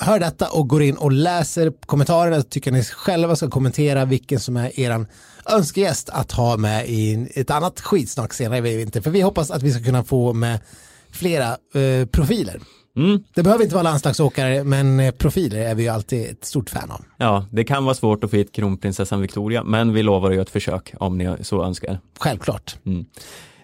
S1: hör detta och går in och läser kommentarerna tycker jag ni själva ska kommentera vilken som är eran önskegäst att ha med i ett annat skitsnack senare i vinter. För vi hoppas att vi ska kunna få med flera eh, profiler.
S2: Mm.
S1: Det behöver inte vara landslagsåkare men eh, profiler är vi ju alltid ett stort fan av.
S2: Ja, det kan vara svårt att få hit kronprinsessan Victoria, men vi lovar att göra ett försök om ni så önskar.
S1: Självklart.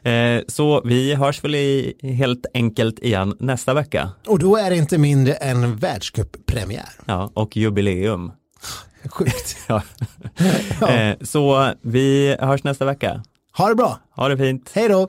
S2: Eh, så vi hörs väl i, helt enkelt igen nästa vecka.
S1: Och då är det inte mindre än världscuppremiär.
S2: Ja, och jubileum.
S1: Sjukt.
S2: Ja.
S1: Ja.
S2: Eh, så vi hörs nästa vecka.
S1: Ha det bra.
S2: Ha det fint.
S1: Hej då.